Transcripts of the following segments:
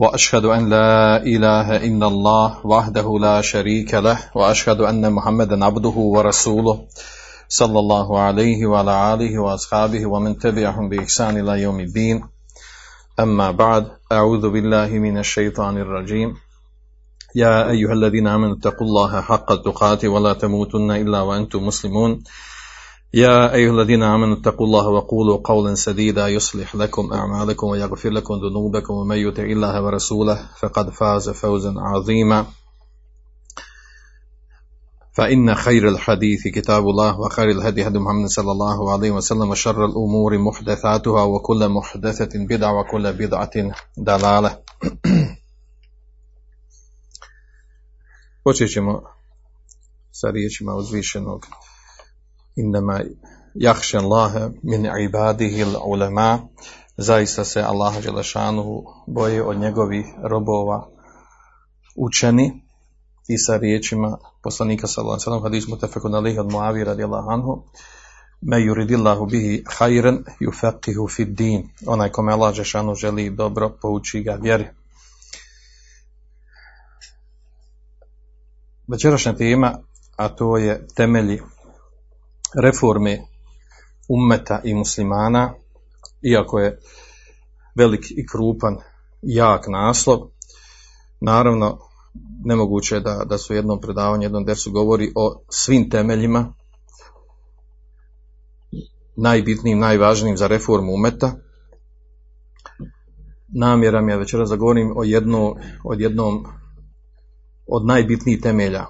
وأشهد أن لا إله إلا الله وحده لا شريك له وأشهد أن محمدا عبده ورسوله صلى الله عليه وعلى آله وأصحابه ومن تبعهم بإحسان إلى يوم الدين. أما بعد أعوذ بالله من الشيطان الرجيم. يا أيها الذين آمنوا اتقوا الله حق تقاته ولا تموتن إلا وأنتم مسلمون. يا أيها الذين آمنوا اتقوا الله وقولوا قولا سديدا يصلح لكم أعمالكم ويغفر لكم ذنوبكم ومن يطع الله ورسوله فقد فاز فوزا عظيما. فإن خير الحديث كتاب الله وخير الهدي هدي محمد صلى الله عليه وسلم وشر الأمور محدثاتها وكل محدثة بدعة وكل بدعة دلالة. Počet ćemo sa innama jahše Allahe min ibadihi ulema zaista se Allaha Đelešanuhu boje od njegovih robova učeni i sa riječima poslanika sallallahu alejhi ve sellem hadis mutafekun alejhi od Muavi radijallahu anhu me yuridillahu bihi khayran yufaqihu fi din. Onaj kome Allah džeshanu želi dobro pouči ga vjeri. Večerašnja tema a to je temelji reforme ummeta i muslimana iako je velik i krupan jak naslov naravno nemoguće je da, da su jednom predavanju, jednom dersu govori o svim temeljima najbitnijim, najvažnijim za reformu umeta. Namjera mi je večera da govorim o jedno, od jednom od najbitnijih temelja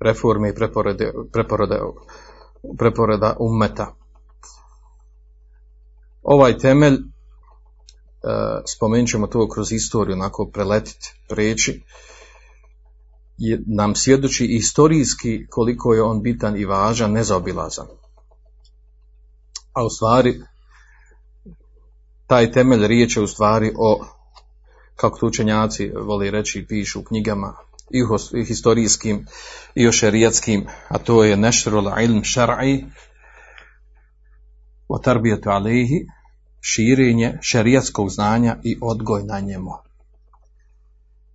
reforme i preporede, preporede, preporeda umeta. Ovaj temelj, e, spomenut ćemo to kroz istoriju, onako preletiti, preći, nam svjedoči historijski koliko je on bitan i važan, nezaobilazan. A u stvari, taj temelj riječ je u stvari o, kako to učenjaci voli reći, pišu u knjigama, i, historijskim i o šerijatskim, a to je nešrul ilm šar'i o tarbijetu alehi, širenje šerijatskog znanja i odgoj na njemu.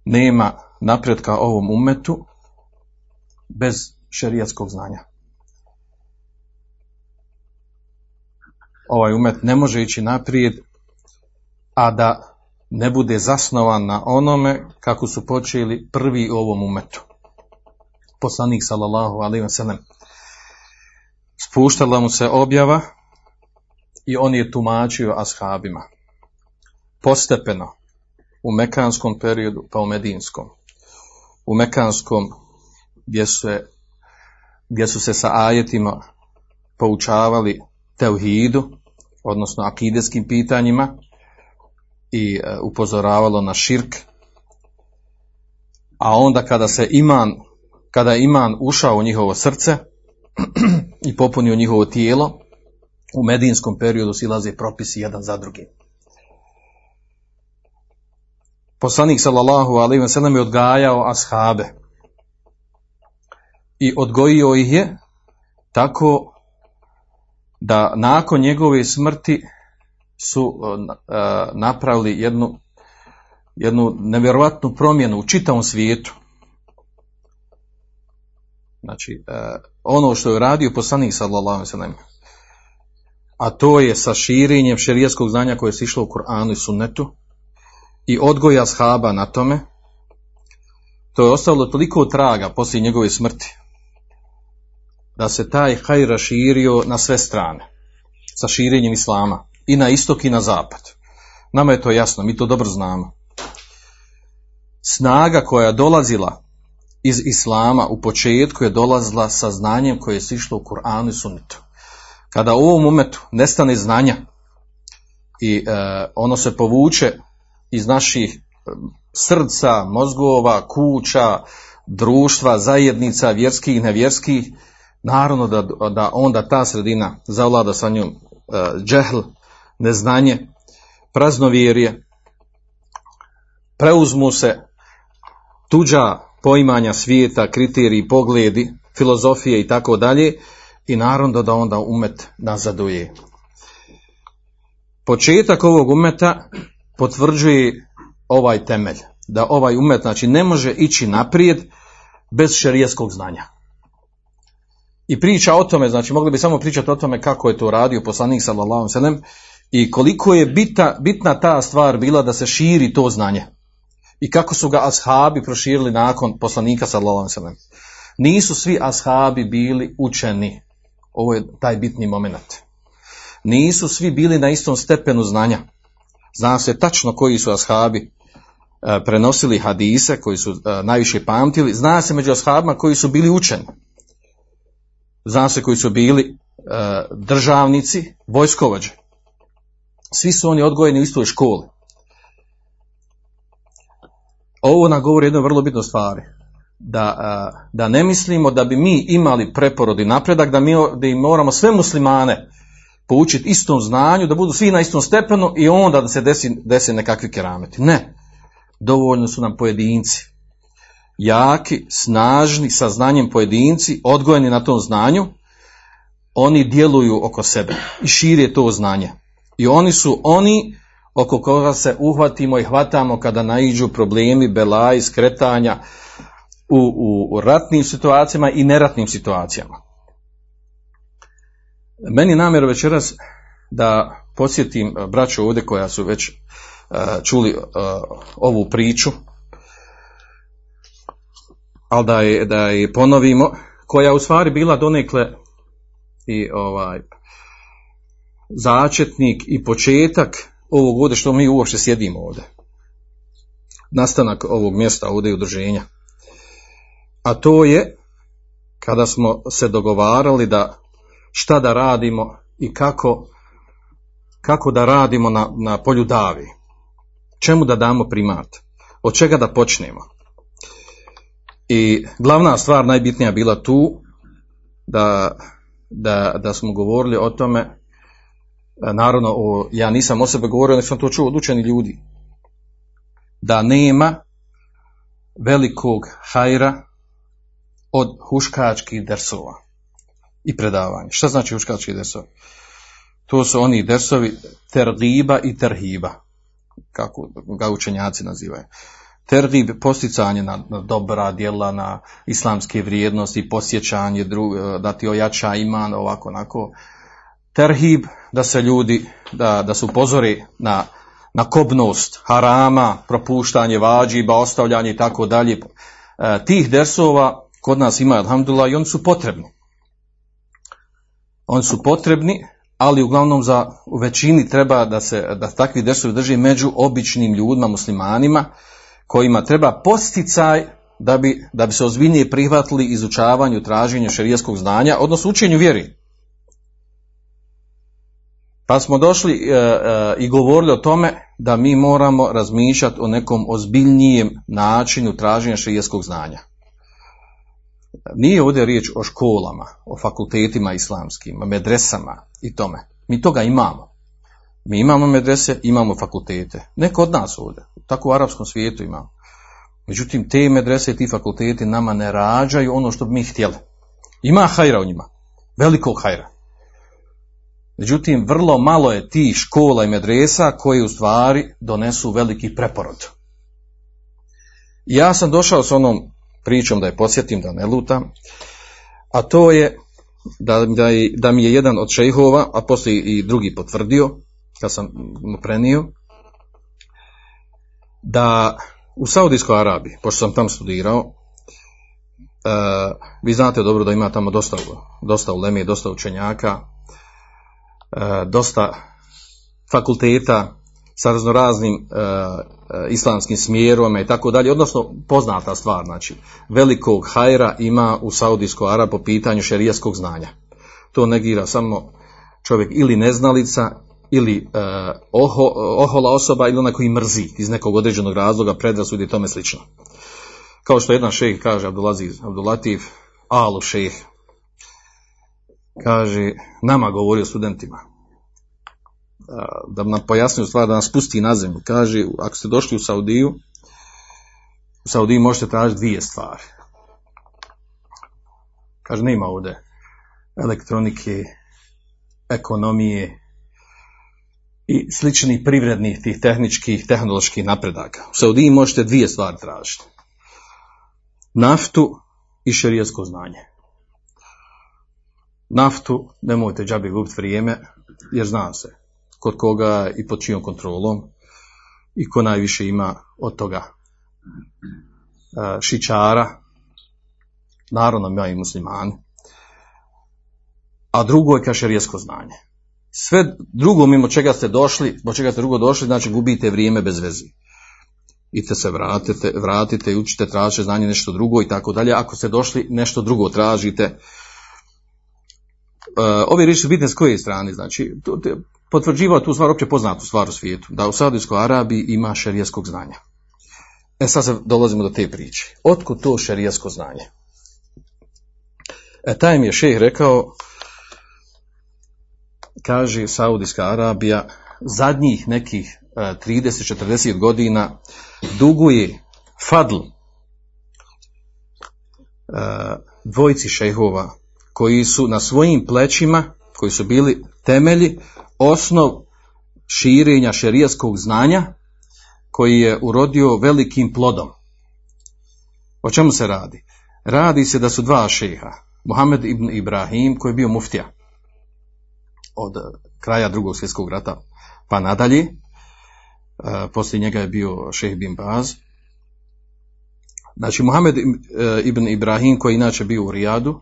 Nema napretka ovom umetu bez šerijatskog znanja. Ovaj umet ne može ići naprijed, a da ne bude zasnovan na onome kako su počeli prvi u ovom umetu. Poslanik sallallahu alaihi wa sallam spuštala mu se objava i on je tumačio ashabima. Postepeno, u mekanskom periodu pa u medinskom u Mekanskom gdje su, se, gdje su se sa ajetima poučavali teuhidu, odnosno akideskim pitanjima i e, upozoravalo na širk. A onda kada se iman, kada je iman ušao u njihovo srce i popunio njihovo tijelo, u medinskom periodu silaze propisi jedan za drugim. Poslanik sallallahu alejhi ve sellem je odgajao ashabe i odgojio ih je tako da nakon njegove smrti su uh, napravili jednu jednu nevjerojatnu promjenu u čitavom svijetu. Znači, uh, ono što je radio poslanik sallallahu alejhi a to je sa širenjem šerijskog znanja koje je išlo u Kur'anu i Sunnetu, i odgoja shaba na tome, to je ostalo toliko traga poslije njegove smrti, da se taj haj raširio na sve strane, sa širenjem islama, i na istok i na zapad. Nama je to jasno, mi to dobro znamo. Snaga koja je dolazila iz islama u početku je dolazila sa znanjem koje je sišlo u Kur'anu i Sunnetu. Kada u ovom umetu nestane znanja i e, ono se povuče iz naših srca, mozgova, kuća, društva, zajednica, vjerskih i nevjerskih, naravno da, da onda ta sredina zavlada sa njom uh, džehl, neznanje, praznovjerje, preuzmu se tuđa poimanja svijeta, kriteriji, pogledi, filozofije i tako dalje i naravno da onda umet nazaduje. Početak ovog umeta potvrđuje ovaj temelj, da ovaj umet znači ne može ići naprijed bez šerijeskog znanja. I priča o tome, znači mogli bi samo pričati o tome kako je to radio poslanik sallallahu alejhi i koliko je bitna, bitna ta stvar bila da se širi to znanje. I kako su ga ashabi proširili nakon poslanika sallallahu alejhi Nisu svi ashabi bili učeni. Ovo je taj bitni moment. Nisu svi bili na istom stepenu znanja. Zna se tačno koji su ashabi e, prenosili hadise, koji su e, najviše pamtili. Zna se među ashabima koji su bili učeni. Zna se koji su bili e, državnici, vojskovođe. Svi su oni odgojeni u istoj školi. Ovo nam govori jednu vrlo bitnu stvari. Da, da ne mislimo da bi mi imali preporod i napredak, da mi da im moramo sve muslimane poučiti istom znanju, da budu svi na istom stepenu i onda da se desi, desi nekakvi kerameti. Ne. Dovoljno su nam pojedinci. Jaki, snažni, sa znanjem pojedinci, odgojeni na tom znanju, oni djeluju oko sebe i šire to znanje. I oni su oni oko koga se uhvatimo i hvatamo kada naiđu problemi, belaji, skretanja u, u, u ratnim situacijama i neratnim situacijama. Meni namjero večeras da posjetim braću ovdje koja su već uh, čuli uh, ovu priču, ali da je, da je ponovimo, koja u stvari bila donekle i ovaj začetnik i početak ovog ovdje što mi uopće sjedimo ovdje. Nastanak ovog mjesta ovdje i udruženja. A to je kada smo se dogovarali da šta da radimo i kako, kako da radimo na, na polju davi. Čemu da damo primat? Od čega da počnemo? I glavna stvar najbitnija bila tu da, da, da smo govorili o tome naravno o, ja nisam o sebe govorio, nego sam to čuo od učenih ljudi, da nema velikog hajra od huškačkih dersova i predavanja. Šta znači huškački dersovi? To su oni dersovi tergiba i terhiba, kako ga učenjaci nazivaju. Tergib posticanje na, na dobra djela, na islamske vrijednosti, posjećanje, da ti ojača iman, ovako, onako. Terhib, da se ljudi, da, da se upozori na, na kobnost, harama, propuštanje vađiba, ostavljanje i tako dalje. E, tih dersova kod nas ima, alhamdulillah, i oni su potrebni. Oni su potrebni, ali uglavnom za u većini treba da se da takvi dersovi drži među običnim ljudima, muslimanima, kojima treba posticaj da bi, da bi se ozbiljnije prihvatili izučavanju, traženju šerijskog znanja, odnosno učenju vjeri. Pa smo došli e, e, i govorili o tome da mi moramo razmišljati o nekom ozbiljnijem načinu traženja šerijskog znanja. Nije ovdje riječ o školama, o fakultetima islamskim, medresama i tome. Mi toga imamo. Mi imamo medrese, imamo fakultete. Neko od nas ovdje. Tako u arapskom svijetu imamo. Međutim, te medrese i ti fakulteti nama ne rađaju ono što bi mi htjeli. Ima hajra u njima. Velikog hajra. Međutim, vrlo malo je tih škola i medresa koji u stvari donesu veliki preporod. Ja sam došao s onom pričom da je posjetim, da ne lutam, a to je da, da, da mi je jedan od šejhova, a poslije i drugi potvrdio, kad sam mu prenio, da u Saudijskoj Arabiji, pošto sam tam studirao, uh, vi znate dobro da ima tamo dosta, dosta dosta učenjaka, dosta fakulteta sa raznoraznim uh, islamskim smjerovima i tako dalje, odnosno poznata stvar, znači velikog hajra ima u Saudijskoj Arabiji po pitanju šerijskog znanja. To negira samo čovjek ili neznalica ili uh, oho, ohola osoba ili ona koji mrzi iz nekog određenog razloga, predrasudi i tome slično. kao što jedan šejh kaže, Abdulaziz, Abdulatif, Alu šejh, kaže, nama govorio studentima, da nam pojasni u stvari, da nas pusti na zemlju. Kaže, ako ste došli u Saudiju, u Saudiji možete tražiti dvije stvari. Kaže, nema ovdje elektronike, ekonomije i sličnih privrednih tih tehničkih, tehnoloških napredaka. U Saudiji možete dvije stvari tražiti. Naftu i šerijetsko znanje. Naftu nemojte džabi gubiti vrijeme, jer zna se kod koga i pod čijom kontrolom i ko najviše ima od toga šičara, naravno mi i muslimani, a drugo je kašerijesko znanje. Sve drugo mimo čega ste došli, po čega ste drugo došli, znači gubite vrijeme bez vezi. te se vratite, vratite učite, tražite znanje nešto drugo i tako dalje. Ako ste došli, nešto drugo tražite. E, ove riječi su bitne s koje strane, znači potvrđivao tu stvar, opće poznatu stvar u svijetu, da u Saudijskoj Arabiji ima šerijeskog znanja. E sad se dolazimo do te priče. Otkud to šerijasko znanje? E taj mi je šejh rekao, kaže Saudijska Arabija, zadnjih nekih 30-40 e, godina duguje fadl e, dvojici šejhova koji su na svojim plećima, koji su bili temelji, osnov širenja šerijskog znanja koji je urodio velikim plodom. O čemu se radi? Radi se da su dva šeha, Mohamed ibn Ibrahim koji je bio muftija od kraja drugog svjetskog rata pa nadalje. E, poslije njega je bio šeh bin Baz. Znači Mohamed e, ibn Ibrahim koji je inače bio u Rijadu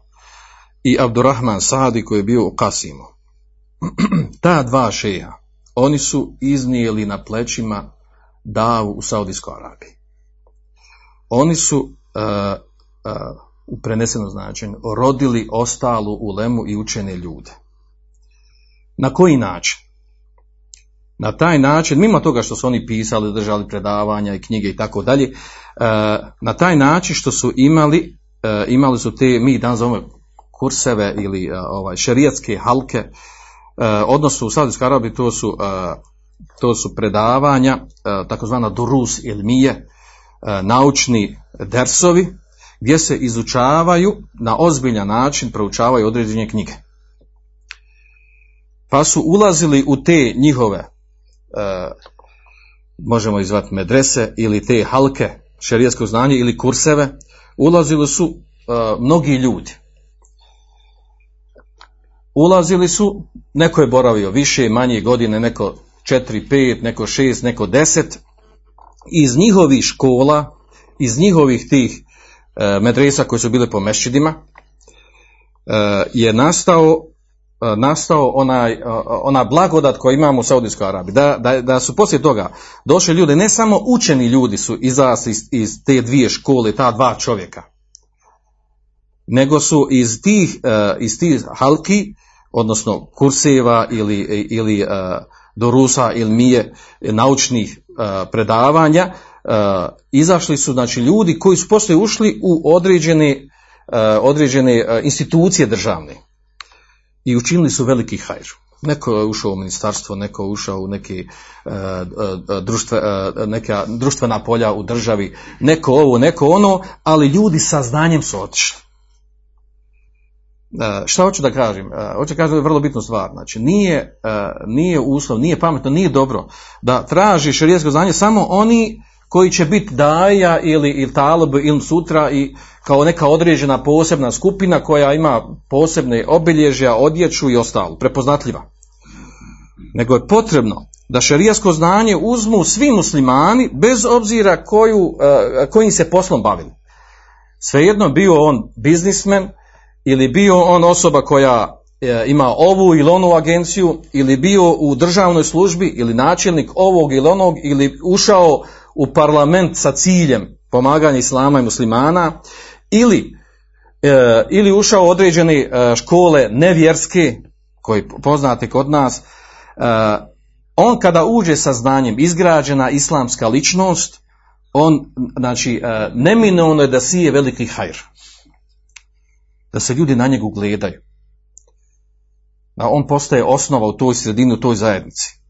i Abdurrahman Sadi koji je bio u Kasimu. Ta dva šeha, oni su iznijeli na plećima davu u Saudijskoj Arabiji. Oni su uh, uh, u prenesenom značenju rodili ostalu u lemu i učene ljude. Na koji način? Na taj način, mimo toga što su oni pisali, držali predavanja i knjige i tako dalje, uh, na taj način što su imali, imali su te, mi dan zovemo kurseve ili ovaj, šerijatske halke, odnosno u Saudijskoj Arabiji to su to su predavanja, e, takozvana durus ilmije, e, naučni dersovi, gdje se izučavaju na ozbiljan način, proučavaju određene knjige. Pa su ulazili u te njihove, e, možemo izvati medrese ili te halke šerijskog znanja ili kurseve, ulazili su mnogi ljudi. Ulazili su, neko je boravio više, manje godine, neko četiri, pet, neko šest, neko deset, iz njihovih škola, iz njihovih tih e, medresa koji su bile po mešćidima, e, je nastao e, nastao onaj, e, ona blagodat koju imamo u Saudijskoj Arabiji. Da, da, da, su poslije toga došli ljudi, ne samo učeni ljudi su izrasli iz, iz te dvije škole, ta dva čovjeka, nego su iz tih, iz tih halki, odnosno kurseva ili, ili do Rusa ilmije naučnih uh, predavanja izašli su znači ljudi koji su poslije ušli u određene, određene institucije državne i učinili su veliki hajr. Neko je ušao u ministarstvo, neko je ušao u neke, društve, neka društvena polja u državi, neko ovo, neko ono, ali ljudi sa znanjem su otišli. E, šta hoću da kažem? E, hoću da kažem vrlo bitnu stvar. Znači, nije, e, nije uslov, nije pametno, nije dobro da traži šarijetsko znanje samo oni koji će biti daja ili, ili talib ili sutra i kao neka određena posebna skupina koja ima posebne obilježja, odjeću i ostalo, prepoznatljiva. Nego je potrebno da šarijasko znanje uzmu svi muslimani bez obzira koju, kojim se poslom bavili. Svejedno bio on biznismen, ili bio on osoba koja e, ima ovu ili onu agenciju ili bio u državnoj službi ili načelnik ovog ili onog ili ušao u parlament sa ciljem pomaganja islama i muslimana ili, e, ili ušao u određene e, škole nevjerske koji poznate kod nas on kada uđe sa znanjem izgrađena islamska ličnost on, znači, e, neminovno je da sije veliki hajr. Da se ljudi na njegu gledaju. Da on postaje osnova u toj sredini, u toj zajednici.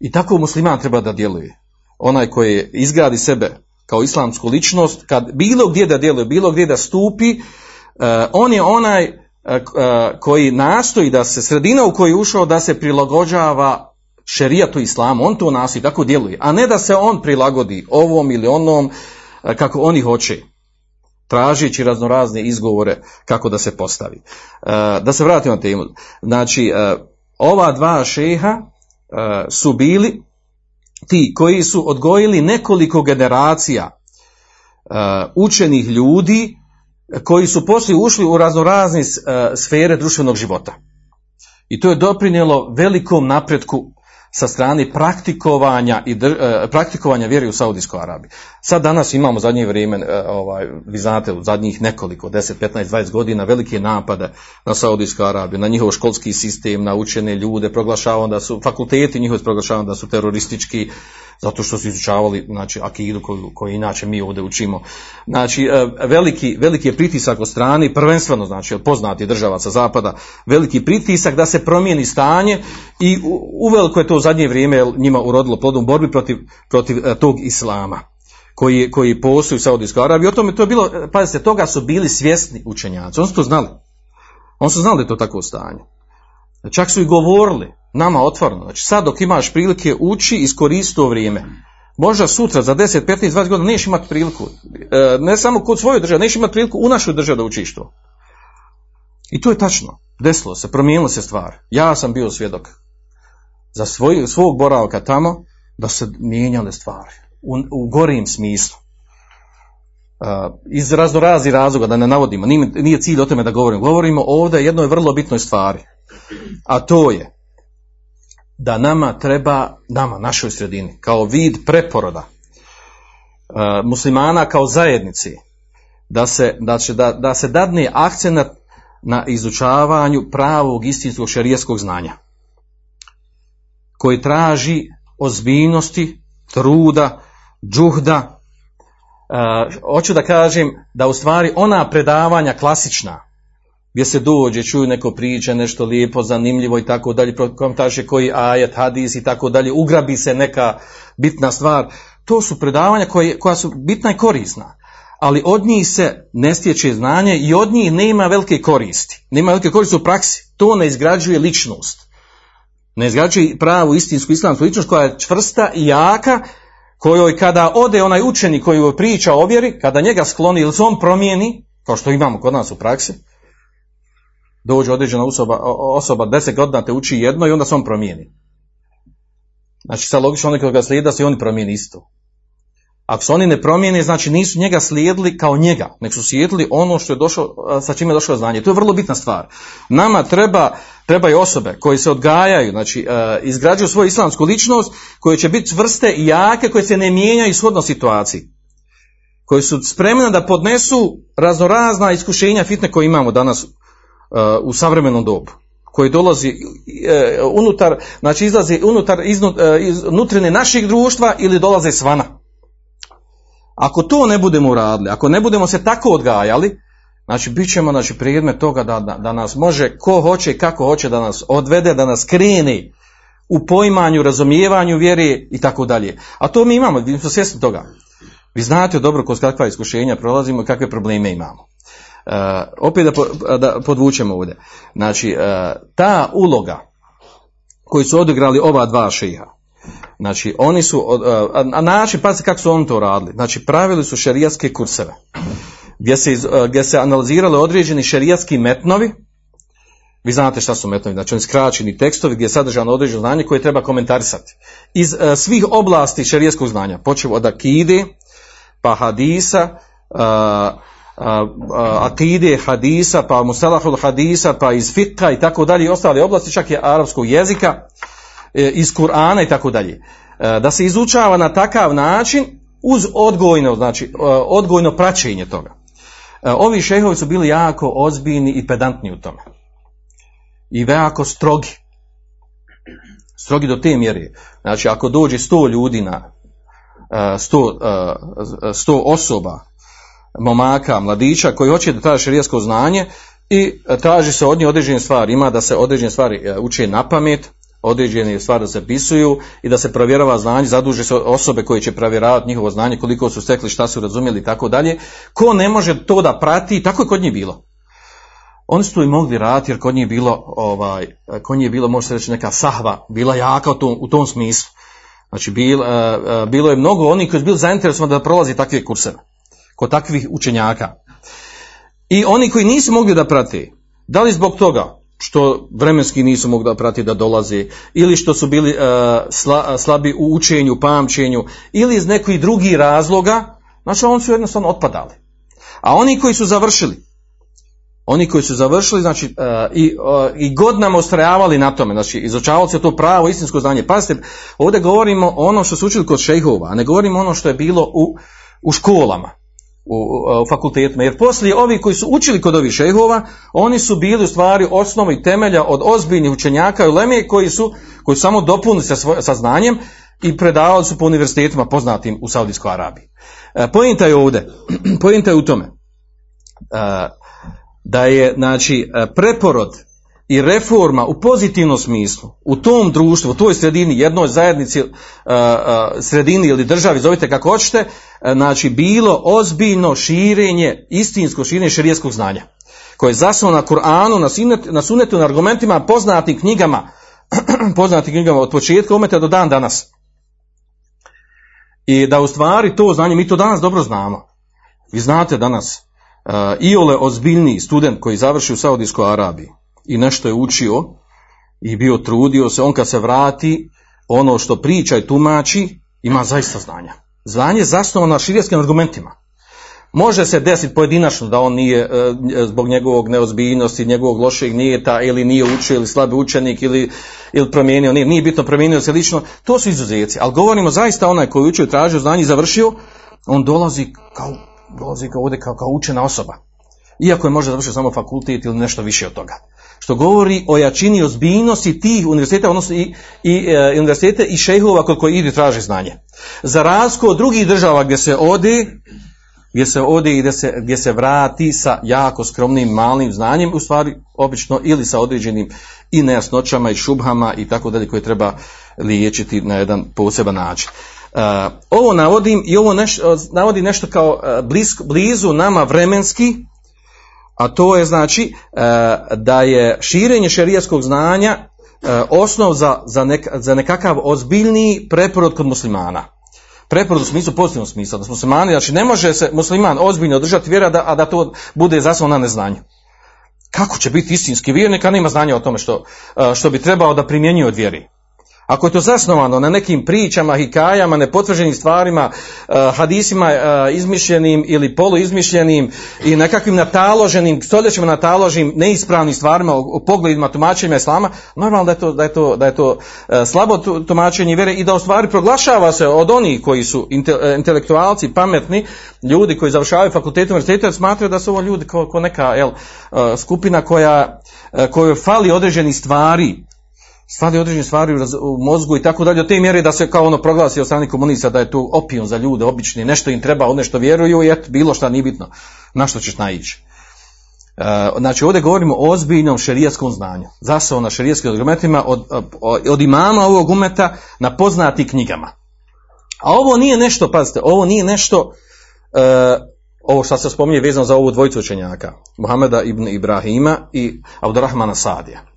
I tako musliman treba da djeluje. Onaj koji izgradi sebe kao islamsku ličnost, kad bilo gdje da djeluje, bilo gdje da stupi, e, on je onaj e, koji nastoji da se sredina u koju je ušao da se prilagođava šerijatu islamu, on to nastoji, tako djeluje, a ne da se on prilagodi ovom ili onom kako oni hoće, tražeći raznorazne izgovore kako da se postavi. Da se vratimo na temu. Znači, ova dva šeha su bili ti koji su odgojili nekoliko generacija učenih ljudi koji su poslije ušli u raznorazne sfere društvenog života. I to je doprinijelo velikom napretku sa strane praktikovanja i e, praktikovanja vjere u Saudijskoj Arabiji. Sad danas imamo zadnje vrijeme, e, ovaj, vi znate, u zadnjih nekoliko, 10, 15, 20 godina velike napade na Saudijsku Arabiju, na njihov školski sistem, na učene ljude, proglašavamo da su, fakulteti njihovi proglašavamo da su teroristički, zato što su izučavali znači, akidu koju, koju inače mi ovdje učimo. Znači, e, veliki, veliki je pritisak od strane, prvenstveno znači od poznati država sa zapada, veliki pritisak da se promijeni stanje i uveliko je to u zadnje vrijeme njima urodilo plodom borbi protiv, protiv e, tog islama koji, koji postoji u Saudijskoj Arabiji. O tome to je bilo, pazite, toga su bili svjesni učenjaci. Oni su to znali. Oni su znali da je to takvo stanje. Čak su i govorili, nama otvoreno. Znači sad dok imaš prilike uči, iskoristi to vrijeme. Možda sutra, za 10, 15, 20 godina neš imati priliku. E, ne samo kod svoje države, neš imati priliku u našoj državi da učiš to. I to je tačno. Desilo se, promijenilo se stvar. Ja sam bio svjedok za svoj, svog boravka tamo da se mijenjale stvari. U, u gorim smislu. Uh, iz raznorazi razloga, da ne navodimo, nije, nije cilj o tome da govorimo. Govorimo ovdje o jednoj vrlo bitnoj stvari. A to je da nama treba, nama, našoj sredini, kao vid preporoda uh, muslimana kao zajednici, da se, da, će, da, da se dadne akcent na izučavanju pravog istinskog šerijskog znanja koji traži ozbiljnosti, truda, džuhda. E, hoću da kažem da u stvari ona predavanja klasična, gdje se dođe, čuju neko priče, nešto lijepo, zanimljivo i tako dalje, komentarše koji ajet, hadis i tako dalje, ugrabi se neka bitna stvar, to su predavanja koje, koja su bitna i korisna. Ali od njih se ne stječe znanje i od njih nema velike koristi. Nema velike koristi u praksi. To ne izgrađuje ličnost. Ne izgrađuje pravu istinsku islamsku ličnost koja je čvrsta i jaka, kojoj kada ode onaj učenik koji joj priča o vjeri, kada njega skloni ili se on promijeni, kao što imamo kod nas u praksi, dođe određena osoba, osoba deset godina te uči jedno i onda se on promijeni. Znači, sa logično onaj ga slijeda se i oni promijeni isto. Ako se oni ne promijene, znači nisu njega slijedili kao njega, nego su slijedili ono što je došlo, sa čime je došlo znanje. To je vrlo bitna stvar. Nama treba, trebaju osobe koji se odgajaju, znači izgrađuju svoju islamsku ličnost, koje će biti vrste i jake, koje se ne mijenjaju shodno situaciji. Koji su spremne da podnesu raznorazna iskušenja fitne koje imamo danas u savremenom dobu koji dolazi unutar, znači izlazi unutar iznutrine naših društva ili dolaze svana. Ako to ne budemo uradili, ako ne budemo se tako odgajali, znači bit ćemo znači, predmet toga da, da, da nas može ko hoće i kako hoće da nas odvede, da nas kreni u poimanju, razumijevanju vjeri i tako dalje. A to mi imamo, vi smo svjesni toga. Vi znate dobro kroz kakva iskušenja prolazimo i kakve probleme imamo. Uh, opet da, da podvučemo ovdje. Znači, uh, ta uloga koju su odigrali ova dva šiha, Znači, oni su, a način, pazite kako su oni to radili. Znači, pravili su šerijatske kurseve, gdje se, gdje se analizirali određeni šerijatski metnovi, vi znate šta su metnovi, znači oni skraćeni tekstovi gdje je sadržano određeno znanje koje treba komentarisati. Iz svih oblasti šerijskog znanja, počeo od akide, pa hadisa, akide, hadisa, pa musalahul hadisa, pa iz fikka i tako dalje i ostale oblasti, čak i arapskog jezika, E, iz Kur'ana i tako dalje. E, da se izučava na takav način uz odgojno, znači e, odgojno praćenje toga. Ovi šehovi su bili jako ozbiljni i pedantni u tome. I veako strogi. Strogi do te mjere. Znači, ako dođe sto ljudi na, sto, sto osoba, momaka, mladića koji hoće da traže šerijasko znanje i traži se od njih određene stvari. Ima da se određene stvari e, uče na pamet, određene stvari da se pisuju i da se provjerava znanje, zaduže se osobe koje će provjeravati njihovo znanje, koliko su stekli, šta su razumjeli i tako dalje. Ko ne može to da prati, tako je kod njih bilo. Oni su to i mogli raditi jer kod njih bilo, ovaj, kod njih je bilo, može se reći, neka sahva, bila jaka u tom, u tom smislu. Znači, bil, uh, bilo je mnogo onih koji su bili zainteresovani da prolazi takve kurseve, kod takvih učenjaka. I oni koji nisu mogli da prate, da li zbog toga što vremenski nisu mogli da prati da dolaze, ili što su bili uh, sla, slabi u učenju, pamćenju, ili iz nekih drugih razloga, znači oni su jednostavno otpadali. A oni koji su završili, oni koji su završili, znači, uh, i, uh, i godinama ustrajavali na tome, znači, izučavali se to pravo, istinsko znanje. Pazite, ovdje govorimo o ono što su učili kod šejhova, a ne govorimo ono što je bilo u, u školama, u, u fakultetima. Jer poslije ovi koji su učili kod ovih šejhova, oni su bili u stvari osnovi temelja od ozbiljnih učenjaka i uleme koji su, koji su samo dopunili sa, svoj, sa znanjem i predavali su po univerzitetima poznatim u Saudijskoj Arabiji. Uh, pojenta je ovdje, pojenta je u tome. Uh, da je znači preporod i reforma u pozitivnom smislu u tom društvu, u toj sredini, jednoj zajednici, sredini ili državi, zovite kako hoćete, znači bilo ozbiljno širenje, istinsko širenje šerijskog znanja, koje je zasnovano na Kur'anu, na, sunetu, na sunetu, na argumentima, poznatim knjigama, poznatim knjigama od početka umeta do dan danas. I da u stvari to znanje, mi to danas dobro znamo. Vi znate danas, uh, iole ozbiljniji student koji završi u Saudijskoj Arabiji i nešto je učio i bio trudio se, on kad se vrati, ono što priča i tumači, ima zaista znanja. Znanje zasnovano na širijskim argumentima. Može se desiti pojedinačno da on nije e, zbog njegovog neozbiljnosti, njegovog lošeg nijeta ili nije učio ili slabi učenik ili, ili promijenio, nije, nije bitno promijenio se lično, to su izuzeci. Ali govorimo zaista onaj koji učio, tražio znanje i završio, on dolazi kao dolazi kao ovdje kao, kao učena osoba. Iako je možda završio samo fakultet ili nešto više od toga. Što govori o jačini ozbiljnosti tih univerziteta, odnosno i, i e, univerzitete i šejhova kod koji ide traži znanje. Za razliku od drugih država gdje se ode, gdje se ode i gdje se, gdje se vrati sa jako skromnim malim znanjem, u stvari obično ili sa određenim i nejasnoćama i šubhama i tako dalje koje treba liječiti na jedan poseban način. Uh, ovo navodim i ovo neš, navodi nešto kao uh, bliz, blizu nama vremenski, a to je znači uh, da je širenje šerijskog znanja uh, osnov za, za, nek, za nekakav ozbiljniji preporod kod muslimana. Preporod u smislu, pozitivnom smislu, da muslimani, znači ne može se musliman ozbiljno održati vjera, da, a da to bude zasnovano na neznanju. Kako će biti istinski vjernik, a nema znanja o tome što, što bi trebao da primjenjuje od vjeri? Ako je to zasnovano na nekim pričama, hikajama, nepotvrđenim stvarima, uh, hadisima uh, izmišljenim ili poluizmišljenim i nekakvim nataloženim, stoljećima nataloženim neispravnim stvarima u pogledima tumačenja islama, normalno da je to, da je to, da je to uh, slabo tumačenje vjere i da u stvari proglašava se od onih koji su inte, intelektualci, pametni, ljudi koji završavaju fakultet univerziteta, smatraju da su ovo ljudi ko, ko neka jel, skupina koja, kojoj fali određeni stvari, stvari određene stvari u mozgu i tako dalje, do te mjere da se kao ono proglasi od strane komunista da je to opijom za ljude, obični, nešto im treba, od nešto vjeruju i eto, bilo šta nije bitno, na što ćeš naići. E, znači ovdje govorimo o ozbiljnom šerijaskom znanju, zasao na šerijaskim argumentima od, od imama ovog umeta na poznati knjigama. A ovo nije nešto, pazite, ovo nije nešto, e, ovo što se spominje vezano za ovu dvojicu učenjaka, Muhameda ibn Ibrahima i Abdurrahmana Sadija.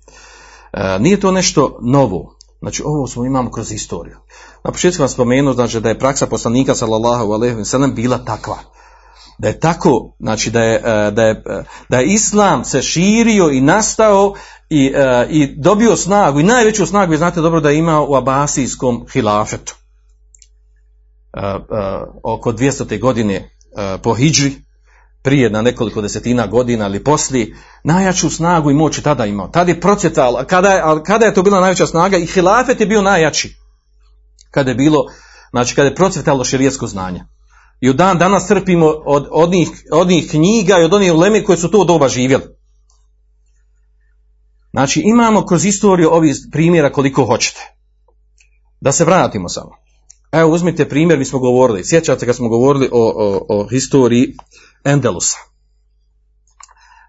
E, nije to nešto novo. Znači ovo smo imamo kroz istoriju. Na početku vam spomenu znači da je praksa poslanika sallallahu alejhi ve sellem bila takva. Da je tako, znači da je, e, da je, da je islam se širio i nastao i, e, i dobio snagu i najveću snagu, vi znate dobro da je imao u Abasijskom hilafetu. Oko 200. godine po hidžri, prije na nekoliko desetina godina ili poslije, najjaču snagu i moć je tada imao. Tada je procjetala, kada je, kada je to bila najveća snaga i hilafet je bio najjači. Kada je bilo, znači kada je procvjetalo širijetsko znanje. I u dan danas trpimo od, od, njih, od njih knjiga i od onih uleme koji su to doba živjeli. Znači imamo kroz istoriju ovih primjera koliko hoćete. Da se vratimo samo. Evo uzmite primjer, mi smo govorili, sjećate kad smo govorili o, o, o historiji Endelusa.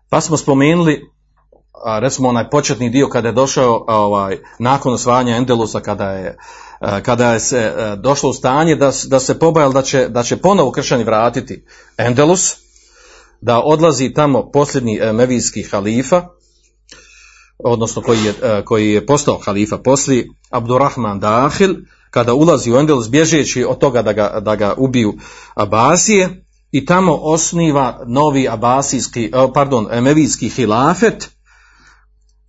Pa smo spomenuli, a, recimo onaj početni dio kada je došao ovaj, nakon osvajanja Endelusa, kada je, kada je se došlo u stanje da, da se pobajalo da će, da će ponovo kršćani vratiti Endelus, da odlazi tamo posljednji e, mevijski halifa, odnosno koji je, e, koji je postao halifa poslije, Abdurrahman Dahil, kada ulazi u Endelus bježeći od toga da ga, da ga ubiju Abasije i tamo osniva novi abasijski, e, pardon, emevijski hilafet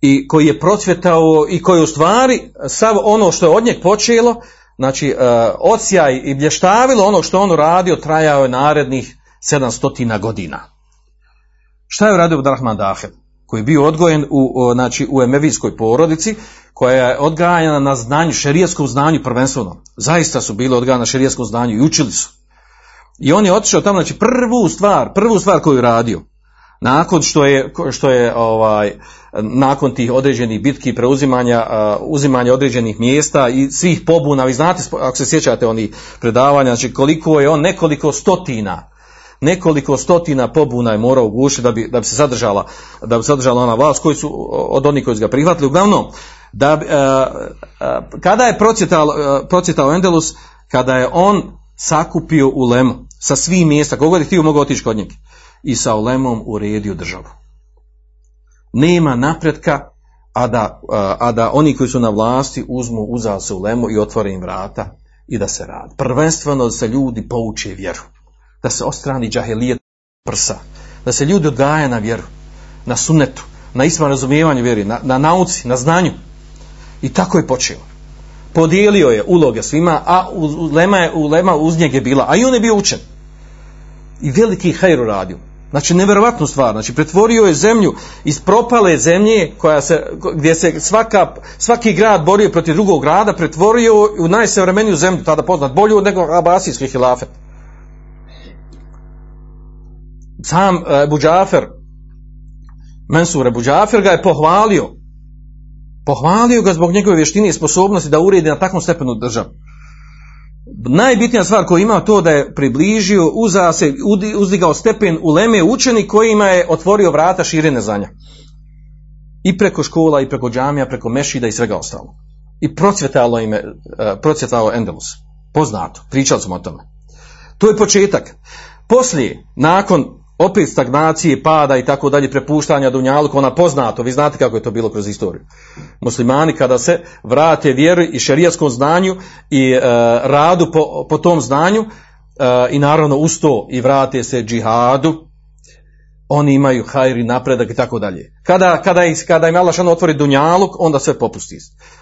i koji je procvjetao i koji u stvari sav ono što je od njeg počelo, znači e, odsjaj i blještavilo ono što on radio trajao je narednih 700 godina. Šta je uradio Abdurrahman Dahil? Koji je bio odgojen u, znači, u emevijskoj porodici, koja je odgajana na znanju, šerijetskom znanju prvenstveno. Zaista su bili odgajani na šerijetskom znanju i učili su. I on je otišao tamo, znači prvu stvar, prvu stvar koju je radio, nakon što je, što je ovaj, nakon tih određenih bitki preuzimanja, uh, uzimanja određenih mjesta i svih pobuna, vi znate, ako se sjećate onih predavanja, znači koliko je on, nekoliko stotina, nekoliko stotina pobuna je morao ugušiti da bi, da bi se zadržala, da bi zadržala ona vlast koji su od onih koji su ga prihvatili. Uglavnom, da, uh, uh, kada je procjetao, uh, Endelus, kada je on sakupio ulemu sa svih mjesta, kogo je htio mogao otići kod njega i sa ulemom uredio državu. Nema napretka, a da, a, da oni koji su na vlasti uzmu uzal se ulemu i otvore im vrata i da se radi. Prvenstveno da se ljudi pouče vjeru. Da se ostrani džahelijet prsa. Da se ljudi odgaja na vjeru. Na sunetu. Na istom razumijevanju vjeri. Na, na nauci. Na znanju. I tako je počeo. Podijelio je uloge svima, a ulema, je, ulema uz njega bila. A i on je bio učen. I veliki hajru radio. Znači, neverovatnu stvar. Znači, pretvorio je zemlju iz propale zemlje, koja se, gdje se svaka, svaki grad borio protiv drugog grada, pretvorio u najsavremeniju zemlju, tada poznat, bolju nego Abasijski hilafet. Sam Ebu Džafer, Mensur Ebu Džafer ga je pohvalio. Pohvalio ga zbog njegove vještine i sposobnosti da uredi na takvom stepenu državu najbitnija stvar koju ima to da je približio, uza se, uzdigao stepen u leme učeni kojima je otvorio vrata širene zanja. I preko škola, i preko džamija, preko mešida i svega ostalo. I procvjetalo ime, procvjetalo Endelus. Poznato, pričali smo o tome. To je početak. Poslije, nakon opet stagnacije, pada i tako dalje, prepuštanja Dunjaluka, ona poznato, vi znate kako je to bilo kroz istoriju. Muslimani kada se vrate vjeri i šerijaskom znanju i e, radu po, po tom znanju e, i naravno uz to i vrate se džihadu, oni imaju hajri napredak i tako dalje. Kada, kada, kada im Allah otvori Dunjaluk, onda sve popusti.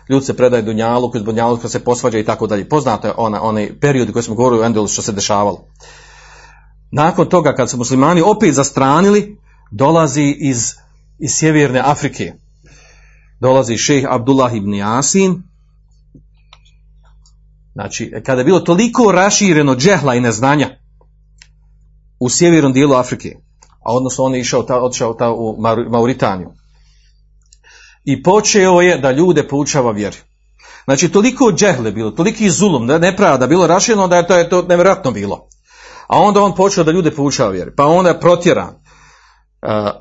Ljudi se predaje Dunjaluk, iz Dunjaluka se posvađa i tako dalje. Poznato je ona, onaj period koji smo govorili u Endelu što se dešavalo. Nakon toga kad su muslimani opet zastranili, dolazi iz, iz sjeverne Afrike. Dolazi šejh Abdullah ibn Yasin. Znači, kada je bilo toliko rašireno džehla i neznanja u sjevernom dijelu Afrike, a odnosno on je išao ta, odšao ta u Mauritaniju. I počeo je da ljude poučava vjeri. Znači, toliko džehle bilo, toliki zulum, nepravda bilo rašireno da je to, je to nevjerojatno bilo. A onda on počeo da ljude poučava vjeri. Pa onda je protjeran.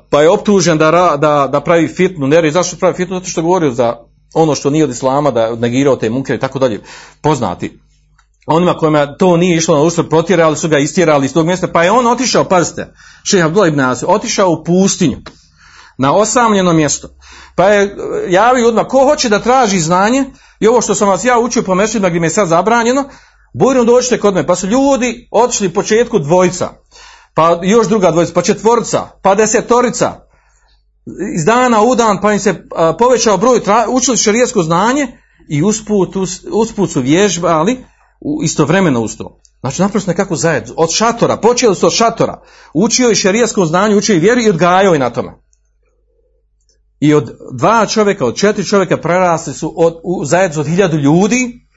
Pa je optužen da, da, da pravi fitnu. Ne, zašto pravi fitnu? Zato što je govorio za ono što nije od islama, da negirao te munkere i tako dalje. Poznati. Onima kojima to nije išlo na uštrb protjerali su ga istjerali iz tog mjesta. Pa je on otišao, pazite, šeha Abdullah ibn Asi, otišao u pustinju. Na osamljeno mjesto. Pa je javio ljudima, ko hoće da traži znanje, i ovo što sam vas ja učio po mešćima gdje mi je sad zabranjeno, Bujno dođite kod me, pa su ljudi otišli početku dvojica, pa još druga dvojica, pa četvorica, pa desetorica, iz dana u dan, pa im se povećao broj, učili šarijesko znanje i usput, us, usput su vježbali istovremeno uz to. Znači naprosto nekako zajedno, od šatora, počeli su od šatora, učio i šarijesko znanje, učio i vjeru i odgajao i na tome. I od dva čovjeka, od četiri čovjeka prerasli su od, u zajedno od hiljadu ljudi,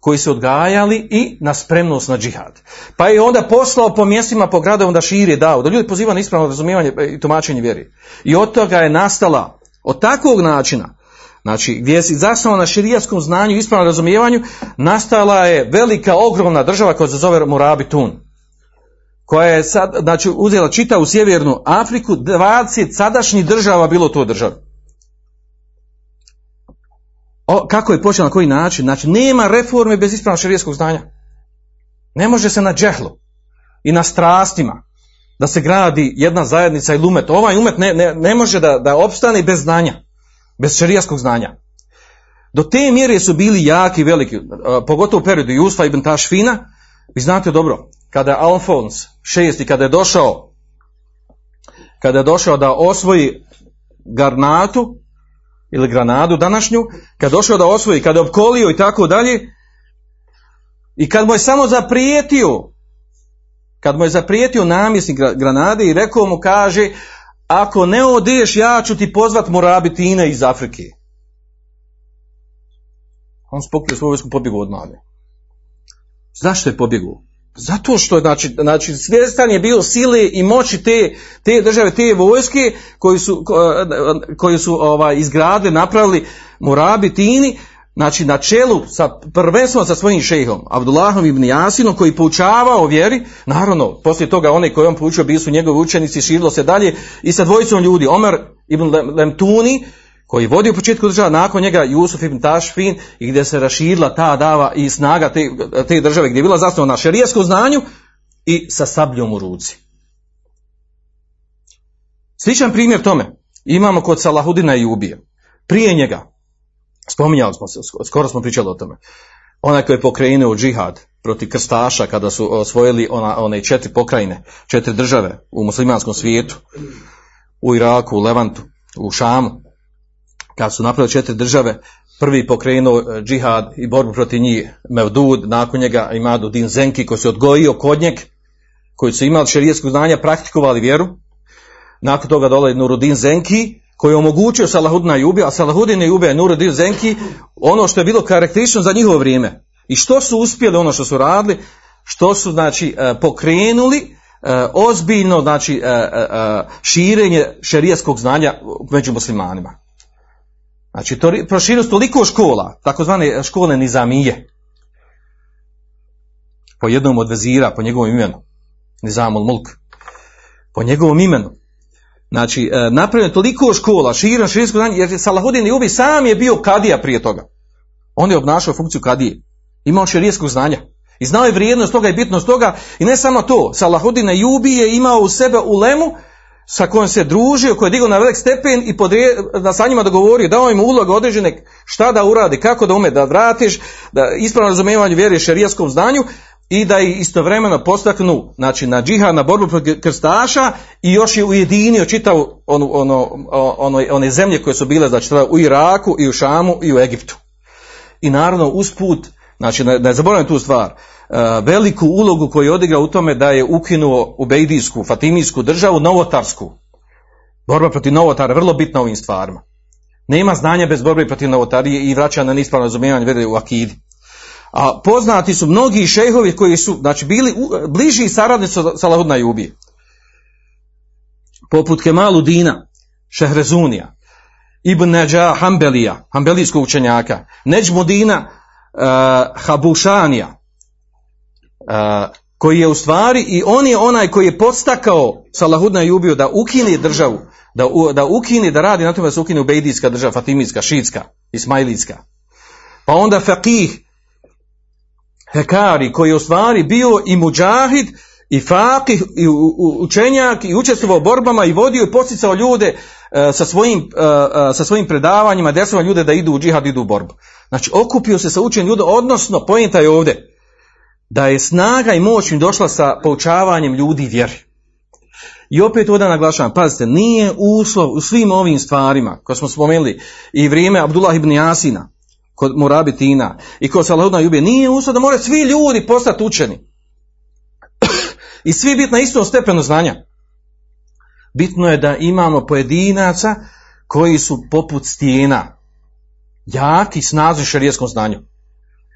koji su odgajali i na spremnost na džihad. Pa je onda poslao po mjestima, po gradovima da širi dao, da ljudi poziva na ispravno razumijevanje i tumačenje vjeri. I od toga je nastala, od takvog načina, znači gdje je zasnovana na širijaskom znanju i ispravnom razumijevanju, nastala je velika, ogromna država koja se zove Murabitun koja je sad, znači, uzela čitavu sjevernu Afriku, 20 sadašnjih država bilo to država. O, kako je počelo, na koji način? Znači, nema reforme bez ispravnog šarijeskog znanja. Ne može se na džehlu i na strastima da se gradi jedna zajednica ili umet. Ovaj umet ne, ne, ne može da, da opstane bez znanja, bez šarijeskog znanja. Do te mjere su bili jaki, veliki, pogotovo u periodu Jusfa ibn Tašfina, vi znate dobro, kada je Alfons šesti, kada je došao kada je došao da osvoji Garnatu ili Granadu današnju, kada je došao da osvoji, kada je opkolio i tako dalje, i kad mu je samo zaprijetio, kad mu je zaprijetio namjesnik Granade i rekao mu, kaže, ako ne odeš, ja ću ti pozvat Morabitine iz Afrike. On spokrio svoju vojsku pobjegu od. Zašto je pobjegao? Zato što je, znači, znači svjestan je bio sile i moći te, te države, te vojske koji su, koji su ovaj, izgradili, napravili Morabitini, znači na čelu sa prvenstveno sa svojim šejhom Abdullahom ibn Jasinom koji poučavao vjeri, naravno poslije toga oni koji on poučio bili su njegovi učenici, širilo se dalje i sa dvojicom ljudi, Omer ibn Lemtuni koji vodi u početku država, nakon njega Jusuf ibn Tašfin i gdje se raširila ta dava i snaga te, te države gdje je bila zasnovana na znanju i sa sabljom u ruci. Sličan primjer tome imamo kod Salahudina i Ubije. Prije njega, spominjali smo se, skoro smo pričali o tome, onaj koji je pokrenuo džihad protiv krstaša kada su osvojili ona, one četiri pokrajine, četiri države u muslimanskom svijetu, u Iraku, u Levantu, u Šamu, kad su napravili četiri države, prvi pokrenuo džihad i borbu protiv njih Mevdud, nakon njega Imadu Din Zenki koji se odgojio kod njeg, koji su imali šerijetskog znanja, praktikovali vjeru. Nakon toga dolazi Nurudin Zenki, koji je omogućio Salahudina i Ubija, a Salahudin i Ubija Nurudin Zenki, ono što je bilo karakteristično za njihovo vrijeme. I što su uspjeli, ono što su radili, što su znači pokrenuli ozbiljno znači širenje šerijskog znanja među muslimanima. Znači, to, proširio su toliko škola, takozvane škole nizamije, po jednom od vezira, po njegovom imenu, Nizamul Mulk, po njegovom imenu. Znači, napravljeno toliko škola, širom širijsko znanje, jer Salahudin i Ubi sam je bio kadija prije toga. On je obnašao funkciju kadije. Imao širijskog znanja. I znao je vrijednost toga i bitnost toga. I ne samo to, Salahudin i Ubi je imao u sebe ulemu sa kojom se družio, koji je digao na velik stepen i podrije, da sa njima dogovorio, dao im ulogu određene šta da uradi, kako da ume da vratiš, da ispravno razumijevanje vjeri šerijaskom znanju i da ih istovremeno postaknu znači, na džihad, na borbu protiv krstaša i još je ujedinio čitavu ono, ono, ono, one zemlje koje su bile znači, u Iraku i u Šamu i u Egiptu. I naravno usput, znači ne, ne zaboravim tu stvar, veliku ulogu koju je odigrao u tome da je ukinuo ubejdijsku, fatimijsku državu, novotarsku. Borba protiv novotara, vrlo bitna ovim stvarima. Nema znanja bez borbe protiv novotarije i vraća na nispravno razumijevanje vjere u akidi. A poznati su mnogi šejhovi koji su znači, bili bliži saradnici Salahudna i Ubije. Poput Kemalu Dina, Šehrezunija, Ibn Neđa Hambelija, Hambelijskog učenjaka, Neđmudina uh, Habušanija, koji je u stvari i on je onaj koji je podstakao Salahudna i ubio da ukine državu, da, da ukine, da radi na tome da se ukine Ubejdijska država, Fatimijska, Šitska, Ismailijska. Pa onda Fakih, Hekari, koji je u stvari bio i muđahid, i fakih, i učenjak, i učestvovao borbama, i vodio i posticao ljude sa, svojim, sa svojim predavanjima, desova ljude da idu u džihad, idu u borbu. Znači, okupio se sa učenjem ljude, odnosno, pojenta je ovdje, da je snaga i moć im došla sa poučavanjem ljudi vjeri. I opet ovdje naglašavam, pazite, nije uslov u svim ovim stvarima koje smo spomenuli i vrijeme Abdullah ibn Jasina, kod Morabitina i kod Salahudna Jubije, nije uslov da moraju svi ljudi postati učeni. I svi biti na istom stepenu znanja. Bitno je da imamo pojedinaca koji su poput stijena, jaki, snažni šarijeskom znanju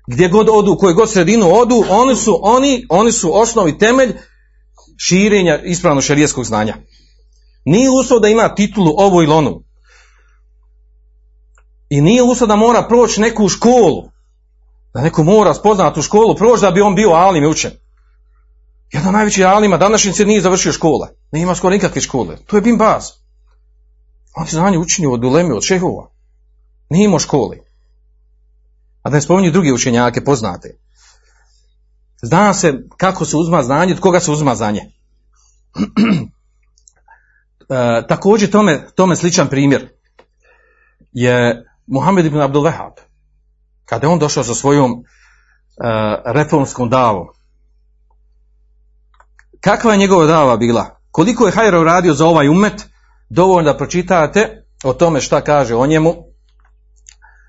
gdje god odu, u kojoj god sredinu odu, oni su, oni, oni su osnovi temelj širenja ispravno šarijeskog znanja. Nije uslov da ima titulu ovo ili onu. I nije uslov da mora proći neku školu. Da neko mora spoznati u školu proći da bi on bio alim i učen. Jedan od najvećih alima današnjice nije završio škole. Nema skoro nikakve škole. To je Bin Baz. On je znanje učinio od uleme, od šehova. Nije imao školi. A da ne spominju drugi učenjake poznate. Zna se kako se uzma znanje, od koga se uzma znanje. e, također tome, tome sličan primjer je Muhammed ibn Abdul Wahab. Kada je on došao sa svojom e, reformskom davom. Kakva je njegova dava bila? Koliko je hajra uradio za ovaj umet? Dovoljno da pročitate o tome šta kaže o njemu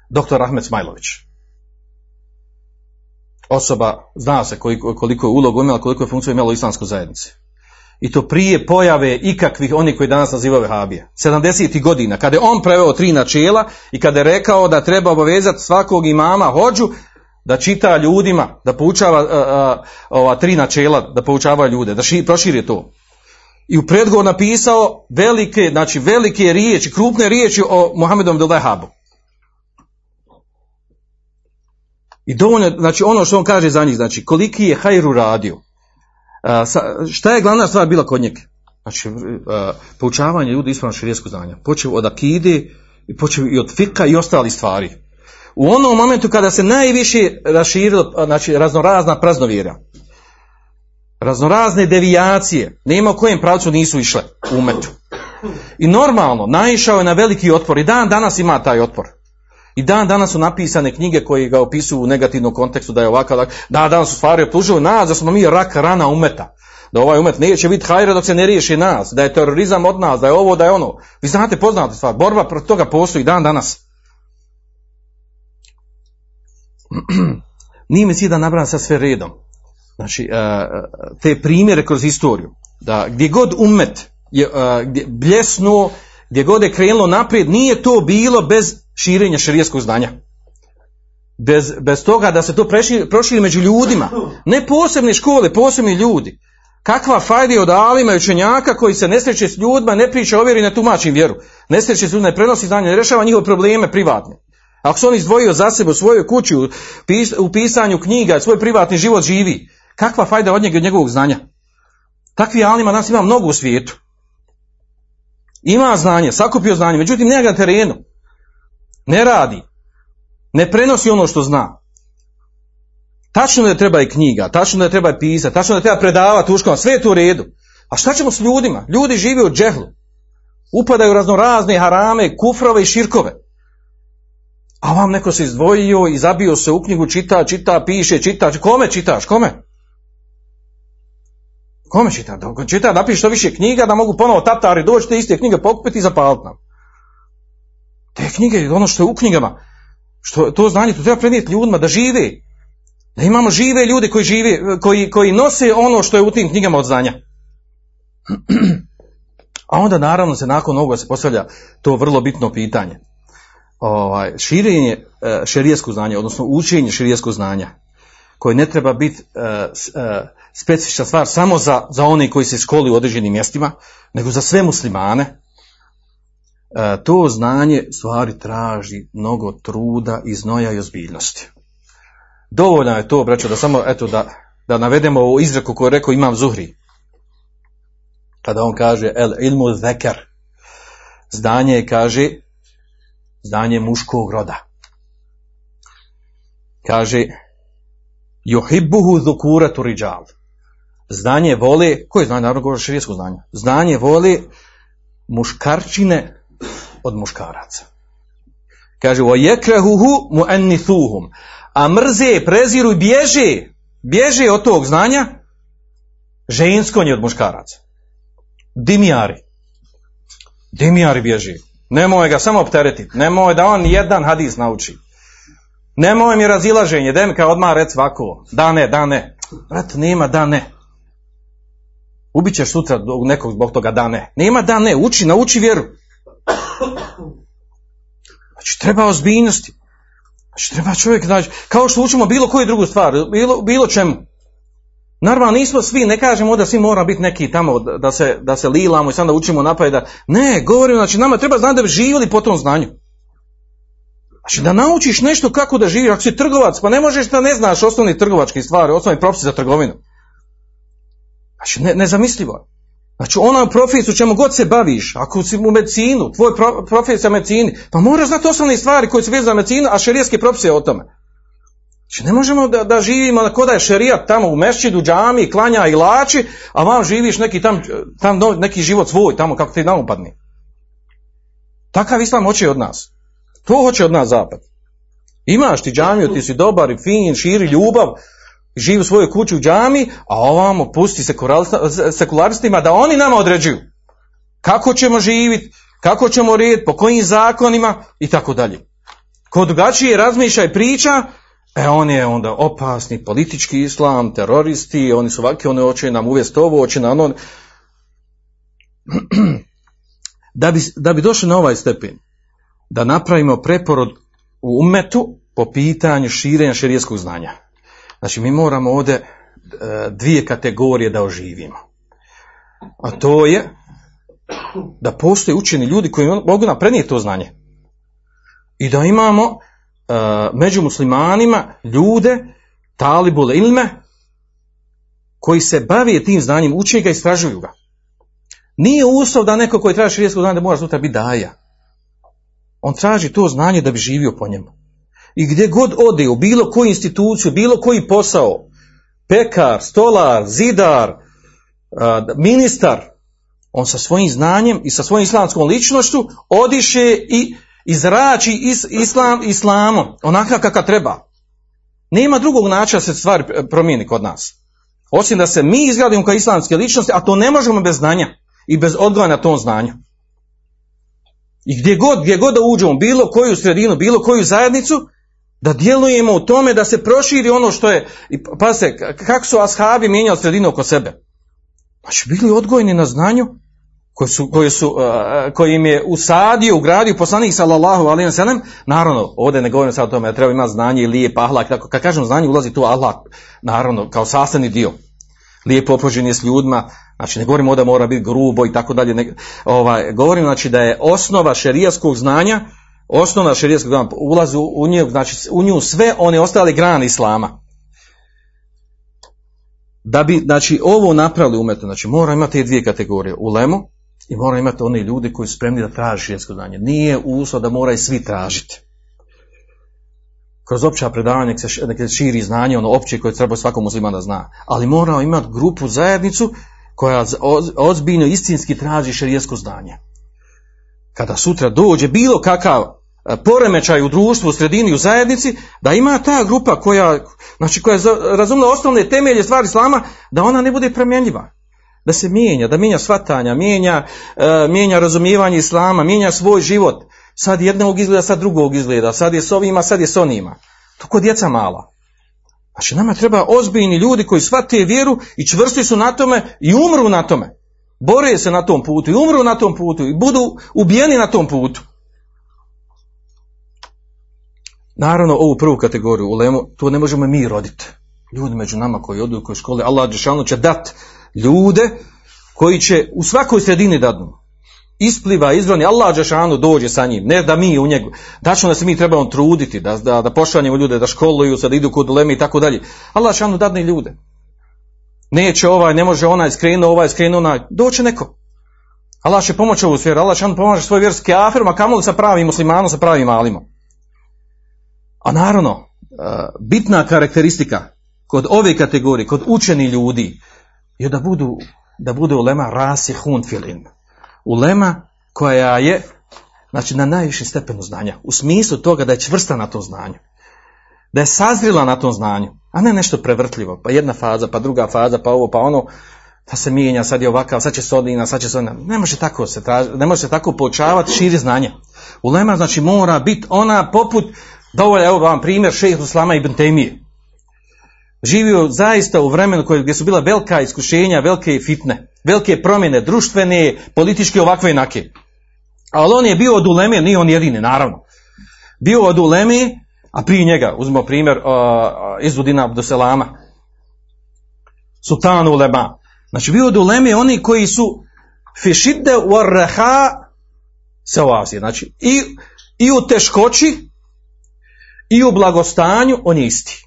dr. Ahmed Smajlović. Osoba, zna se koliko, koliko je ulogu imala, koliko je funkciju imala u islamskoj zajednici. I to prije pojave ikakvih oni koji danas nazivaju vehabije. 70. godina, kada je on preveo tri načela i kada je rekao da treba obavezati svakog imama hođu da čita ljudima, da poučava ova tri načela, da poučava ljude, da ši, proširi to. I u predgovor napisao velike, znači velike riječi, krupne riječi o Muhammedom del I dovoljno, znači ono što on kaže za njih, znači koliki je hajru radio. Šta je glavna stvar bila kod njega? Znači, poučavanje ljudi ispravno širijesko znanja. Počeo od akide, i počeo i od fika i ostali stvari. U onom momentu kada se najviše raširilo, znači raznorazna praznovjera, raznorazne devijacije, nema u kojem pravcu nisu išle u umetu. I normalno, naišao je na veliki otpor i dan danas ima taj otpor. I dan danas su napisane knjige koje ga opisuju u negativnom kontekstu da je ovakav, da danas su stvari optužuju nas, da smo mi rak rana umeta. Da ovaj umet neće biti hajra dok se ne riješi nas, da je terorizam od nas, da je ovo, da je ono. Vi znate poznate stvar, borba protiv toga postoji dan danas. Nije mi cilj da nabram sad sve redom. Znači, te primjere kroz historiju. Da gdje god umet je gdje bljesnuo, gdje god je krenulo naprijed, nije to bilo bez širenja šerijskog znanja. Bez, bez toga da se to proširi među ljudima. Ne posebne škole, posebni ljudi. Kakva fajda od alima i učenjaka koji se ne sreće s ljudima, ne priča o vjeri, ne tumači vjeru. Ne sreće s ljudima, ne prenosi znanje, ne rešava njihove probleme privatne. Ako se on izdvojio za sebe u svojoj kući, u pisanju knjiga, svoj privatni život živi, kakva fajda od njega od njegovog znanja? Takvi alima nas ima mnogo u svijetu. Ima znanje, sakupio znanje, međutim nema na terenu. Ne radi. Ne prenosi ono što zna. Tačno da treba i knjiga, tačno da treba i pisati, tačno da treba predavati uškama, sve je to u redu. A šta ćemo s ljudima? Ljudi žive u džehlu. Upadaju razno razne harame, kufrove i širkove. A vam neko se izdvojio i zabio se u knjigu, čita, čita, piše, čita. Kome čitaš? Kome? Kome čita? Čita, napiši što više knjiga da mogu ponovo tatari doći te iste knjige pokupiti i zapaliti nam. Te knjige, ono što je u knjigama, što, to znanje, to treba prenijeti ljudima da žive. Da imamo žive ljude koji, žive, koji, koji nose ono što je u tim knjigama od znanja. A onda naravno se nakon ovoga se postavlja to vrlo bitno pitanje. Ovaj, širenje e, šerijeskog znanja, odnosno učenje šerijeskog znanja, koje ne treba biti uh, uh, specifična stvar samo za, za one koji se školi u određenim mjestima, nego za sve muslimane, to znanje stvari traži mnogo truda i znoja i ozbiljnosti. Dovoljno je to, braćo, da samo, eto, da, da navedemo u izreku koju je rekao Imam Zuhri. Kada on kaže, el ilmu zekar, znanje kaže, znanje muškog roda. Kaže, Juhibbuhu dhukuratu rijal. Znanje vole, koje znanje, naravno govori širijesko znanje, znanje vole muškarčine od muškaraca. Kaže, o jekrahuhu muennithuhum. A mrze, preziru i bježe, bježe od tog znanja, žensko od muškaraca. Dimijari. Dimijari bježi. Nemoj ga samo opteretiti. Nemoj da on jedan hadis nauči. Nemoj mi razilaženje, da mi kao odmah rec ovako, da ne, da ne. Brat, nema da ne. Ubićeš sutra nekog zbog toga da ne. Nema da ne, uči, nauči vjeru. Znači, treba ozbiljnosti. Znači, treba čovjek, znači, kao što učimo bilo koju drugu stvar, bilo, bilo čemu. Naravno, nismo svi, ne kažemo da svi mora biti neki tamo, da se, da se lilamo i sad da učimo napad. Da... Ne, govorimo, znači, nama treba znati da bi živjeli po tom znanju. Znači da naučiš nešto kako da živiš, ako si trgovac, pa ne možeš da ne znaš osnovne trgovačke stvari, osnovni propisi za trgovinu. Znači ne, nezamislivo. Znači ona profesiju čemu god se baviš, ako si u medicinu, tvoj pro, profesija medicini, pa moraš znati osnovne stvari koje su vezane za medicinu, a šerijetske propise o tome. Znači ne možemo da, da živimo ko da je šerijat tamo u mešćidu, džami, klanja i lači, a vam živiš neki tam, tam neki život svoj, tamo kako ti naupadni. Takav islam hoće od nas. To hoće od nas zapad. Imaš ti džamiju, ti si dobar i fin, širi ljubav, živi u svojoj kući u džami, a ovamo pusti sekularistima da oni nama određuju kako ćemo živjeti, kako ćemo red, po kojim zakonima i tako dalje. Ko drugačije razmišlja i priča, e on je onda opasni politički islam, teroristi, oni su ovakvi, oni hoće nam uvesti ovo, hoće na ono. Da bi, da bi došli na ovaj stepen, da napravimo preporod u umetu po pitanju širenja širijeskog znanja. Znači mi moramo ovdje e, dvije kategorije da oživimo. A to je da postoje učeni ljudi koji mogu nam prenijeti to znanje. I da imamo e, među muslimanima ljude, talibule ilme, koji se bave tim znanjem, uče ga i istražuju ga. Nije uslov da neko koji traži širijesko znanje da mora sutra biti daja. On traži to znanje da bi živio po njemu. I gdje god ode, u bilo koju instituciju, bilo koji posao, pekar, stolar, zidar, ministar, on sa svojim znanjem i sa svojim islamskom ličnošću odiše i izrači is, islam islamom, onakav kakav treba. Nema drugog načina da se stvari promijeni kod nas. Osim da se mi izgradimo kao islamske ličnosti, a to ne možemo bez znanja i bez odgoja na tom znanju. I gdje god, gdje god da uđemo, bilo koju sredinu, bilo koju zajednicu, da djelujemo u tome da se proširi ono što je, pa se, kako su ashabi mijenjali sredinu oko sebe? Znači, bili odgojeni na znanju koji, su, koji, su, koji im je usadio, ugradio poslanik sallallahu alaihi sallam, naravno, ovdje ne govorim sad o tome, da treba imati znanje i lijep ahlak, tako, kad kažem znanje, ulazi tu ahlak, naravno, kao sastavni dio. Lijepo opođenje s ljudima, znači ne govorimo da mora biti grubo i tako dalje, ovaj, govorim znači da je osnova šerijaskog znanja, osnovna šerijskog znanja, ulazi u nju, znači u nju sve one ostale grane islama. Da bi, znači, ovo napravili umetno, znači mora imati dvije kategorije, ulemu i mora imati one ljudi koji su spremni da traži šerijasko znanje. Nije uslov da moraju svi tražiti. Kroz opća predavanja se, širi znanje, ono opće koje treba svakom muslima da zna. Ali mora imati grupu, zajednicu koja ozbiljno istinski traži šerijesko znanje. Kada sutra dođe bilo kakav poremećaj u društvu, u sredini, u zajednici, da ima ta grupa koja, znači koja razumna osnovne temelje stvari islama, da ona ne bude promjenjiva. Da se mijenja, da mijenja svatanja, mijenja, uh, mijenja razumijevanje islama, mijenja svoj život. Sad jednog izgleda, sad drugog izgleda, sad je s ovima, sad je s onima. To kod djeca mala. Znači nama treba ozbiljni ljudi koji shvate vjeru i čvrsti su na tome i umru na tome. Bore se na tom putu i umru na tom putu i budu ubijeni na tom putu. Naravno, ovu prvu kategoriju u lemu, to ne možemo mi roditi. Ljudi među nama koji odu u škole, Allah Đešanu će dat ljude koji će u svakoj sredini dadnu. Ispliva, izvrani, Allah Đešanu dođe sa njim, ne da mi u njegu. Dačno da se mi trebamo truditi, da, da, da pošaljemo ljude, da školuju se, da idu kod uleme i tako dalje. Allah Đešanu dadne ljude. Neće ovaj, ne može onaj skrenuo, ovaj skrenuo onaj. Doće neko. Allah će pomoći ovu sferu, Allah će pomaže svoj vjerski aferom, a kamoli sa pravim muslimanom, sa pravim malima. A naravno, e, bitna karakteristika kod ove kategorije, kod učeni ljudi, je da budu, da bude ulema rasi filin. Ulema koja je znači, na najvišem stepenu znanja. U smislu toga da je čvrsta na tom znanju. Da je sazrila na tom znanju. A ne nešto prevrtljivo. Pa jedna faza, pa druga faza, pa ovo, pa ono. Da se mijenja, sad je ovakav, sad će sodina, sad će sodina. Ne može tako se traži, ne može se tako poučavati, širi znanje. Ulema znači mora biti ona poput, dovolj, evo vam primjer šeht Uslama ibn Temije. Živio zaista u vremenu gdje su bila velika iskušenja, velike fitne, velike promjene, društvene, političke, ovakve inake. Ali on je bio od uleme, nije on jedini, naravno. Bio od uleme, a prije njega, uzmemo primjer uh, Izudina Abduselama, Sultanu ulema. Znači bio od uleme oni koji su fišide warraha se ovasi. Znači i, i u teškoći i u blagostanju, on je isti.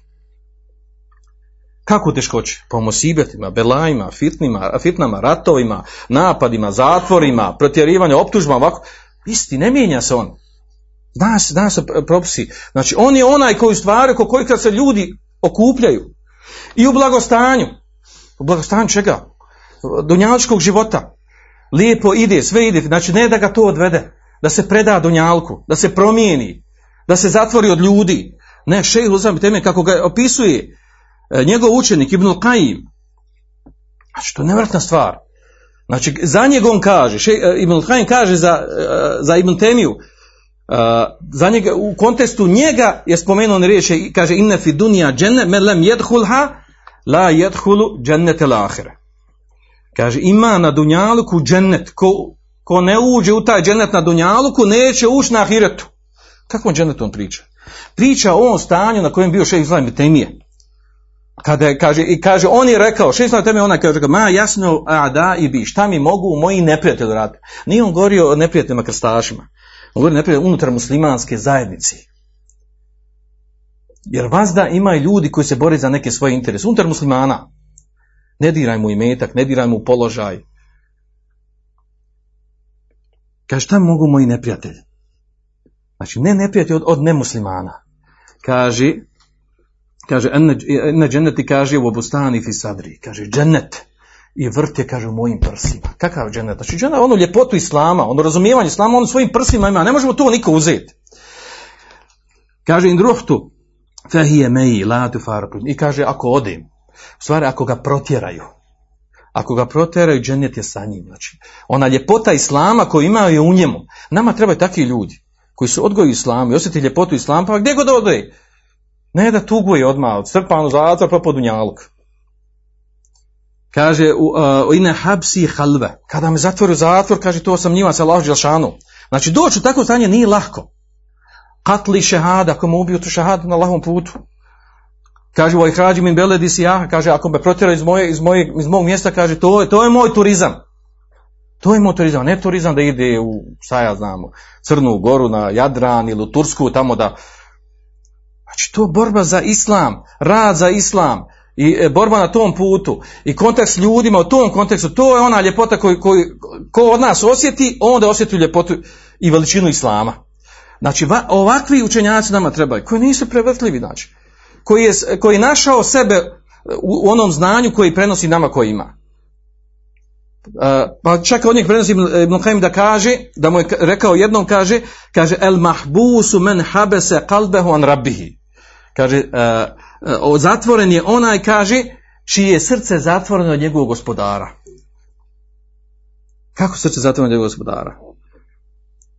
Kako teškoće? Po mosibetima, belajima, fitnima, fitnama, ratovima, napadima, zatvorima, protjerivanju, optužbama, ovako. Isti, ne mijenja se on. Zna se, zna se propisi. Znači, on je onaj koji stvari, oko kojih se ljudi okupljaju. I u blagostanju. U blagostanju čega? Dunjaličkog života. Lijepo ide, sve ide. Znači, ne da ga to odvede. Da se preda Dunjalku, da se promijeni, da se zatvori od ljudi. Ne, šejh Uzam teme kako ga opisuje e, njegov učenik Ibn Qayyim. Znači, to je nevratna stvar. Znači, za njega on kaže, še, e, Ibn Qayyim kaže za, e, za Ibn Temiju, za njega, u kontekstu njega je spomenuo riječ, kaže inne fi dunija dženne men lem jedhulha la jedhulu džennete lahire. Kaže ima na dunjaluku džennet, ko, ko ne uđe u taj džennet na dunjaluku neće ući na ahiretu. Kakvom džennetu on priča? Priča o ovom stanju na kojem bio šejh Islam Temije. Kada je, kaže, i kaže, on je rekao, šest na teme ona kaže, ma jasno, a da i bi, šta mi mogu moji neprijatelji raditi? Nije on govorio o neprijateljima krstašima. On govori neprijatelji unutar muslimanske zajednici. Jer vazda ima i ljudi koji se bore za neke svoje interese. Unutar muslimana. Ne diraj mu imetak, ne diraj mu položaj. Kaže, šta mogu moji neprijatelji? Znači, ne neprijatelji od, od nemuslimana. Kaže, kaže, ene dženeti kaže u obustani fi sadri. Kaže, dženet i vrt je, kaže, u mojim prsima. Kakav dženet? Znači, dženet, ono ljepotu islama, ono razumijevanje islama, ono svojim prsima ima. Ne možemo to niko uzeti. Kaže, indruhtu, fehije meji, latu farku. I kaže, ako odim, u stvari, ako ga protjeraju, ako ga protjeraju, dženet je sa njim. Znači, ona ljepota islama koju imaju je u njemu. Nama trebaju takvi ljudi koji su odgoju islamu i osjeti ljepotu islama, pa gdje god ode, ne da tuguje odmah, strpan u zatvor, pa podunjaluk. Kaže, u, ine habsi halve, kada me zatvori zatvor, kaže, to sam njima sa Allah Đelšanu. Znači, doći u takvo stanje nije lahko. Katli šehada, ako me ubiju tu šehadu na lahom putu. Kaže, u min beledi si ja, kaže, ako me protjera iz, moje, iz, moje, iz mog mjesta, kaže, to je, to je moj turizam. To je moj turizam, ne turizam da ide u, šta ja znamo, Crnu Goru, na Jadran ili u Tursku, tamo da... Znači, to je borba za islam, rad za islam, i e, borba na tom putu, i kontakt s ljudima u tom kontekstu, to je ona ljepota koju, koju ko od nas osjeti, onda osjeti ljepotu i veličinu islama. Znači, va, ovakvi učenjaci nama trebaju, koji nisu prevrtljivi, znači, koji je, koji je našao sebe u, u onom znanju koji prenosi nama koji ima. Pa čak od njih prenosi Ibn Qayyim da kaže, da mu je rekao jednom kaže, kaže el mahbusu men habese kalbehu an rabbihi. Kaže, zatvoren je onaj, kaže, čije je srce zatvoreno od njegovog gospodara. Kako srce zatvoreno od njegovog gospodara?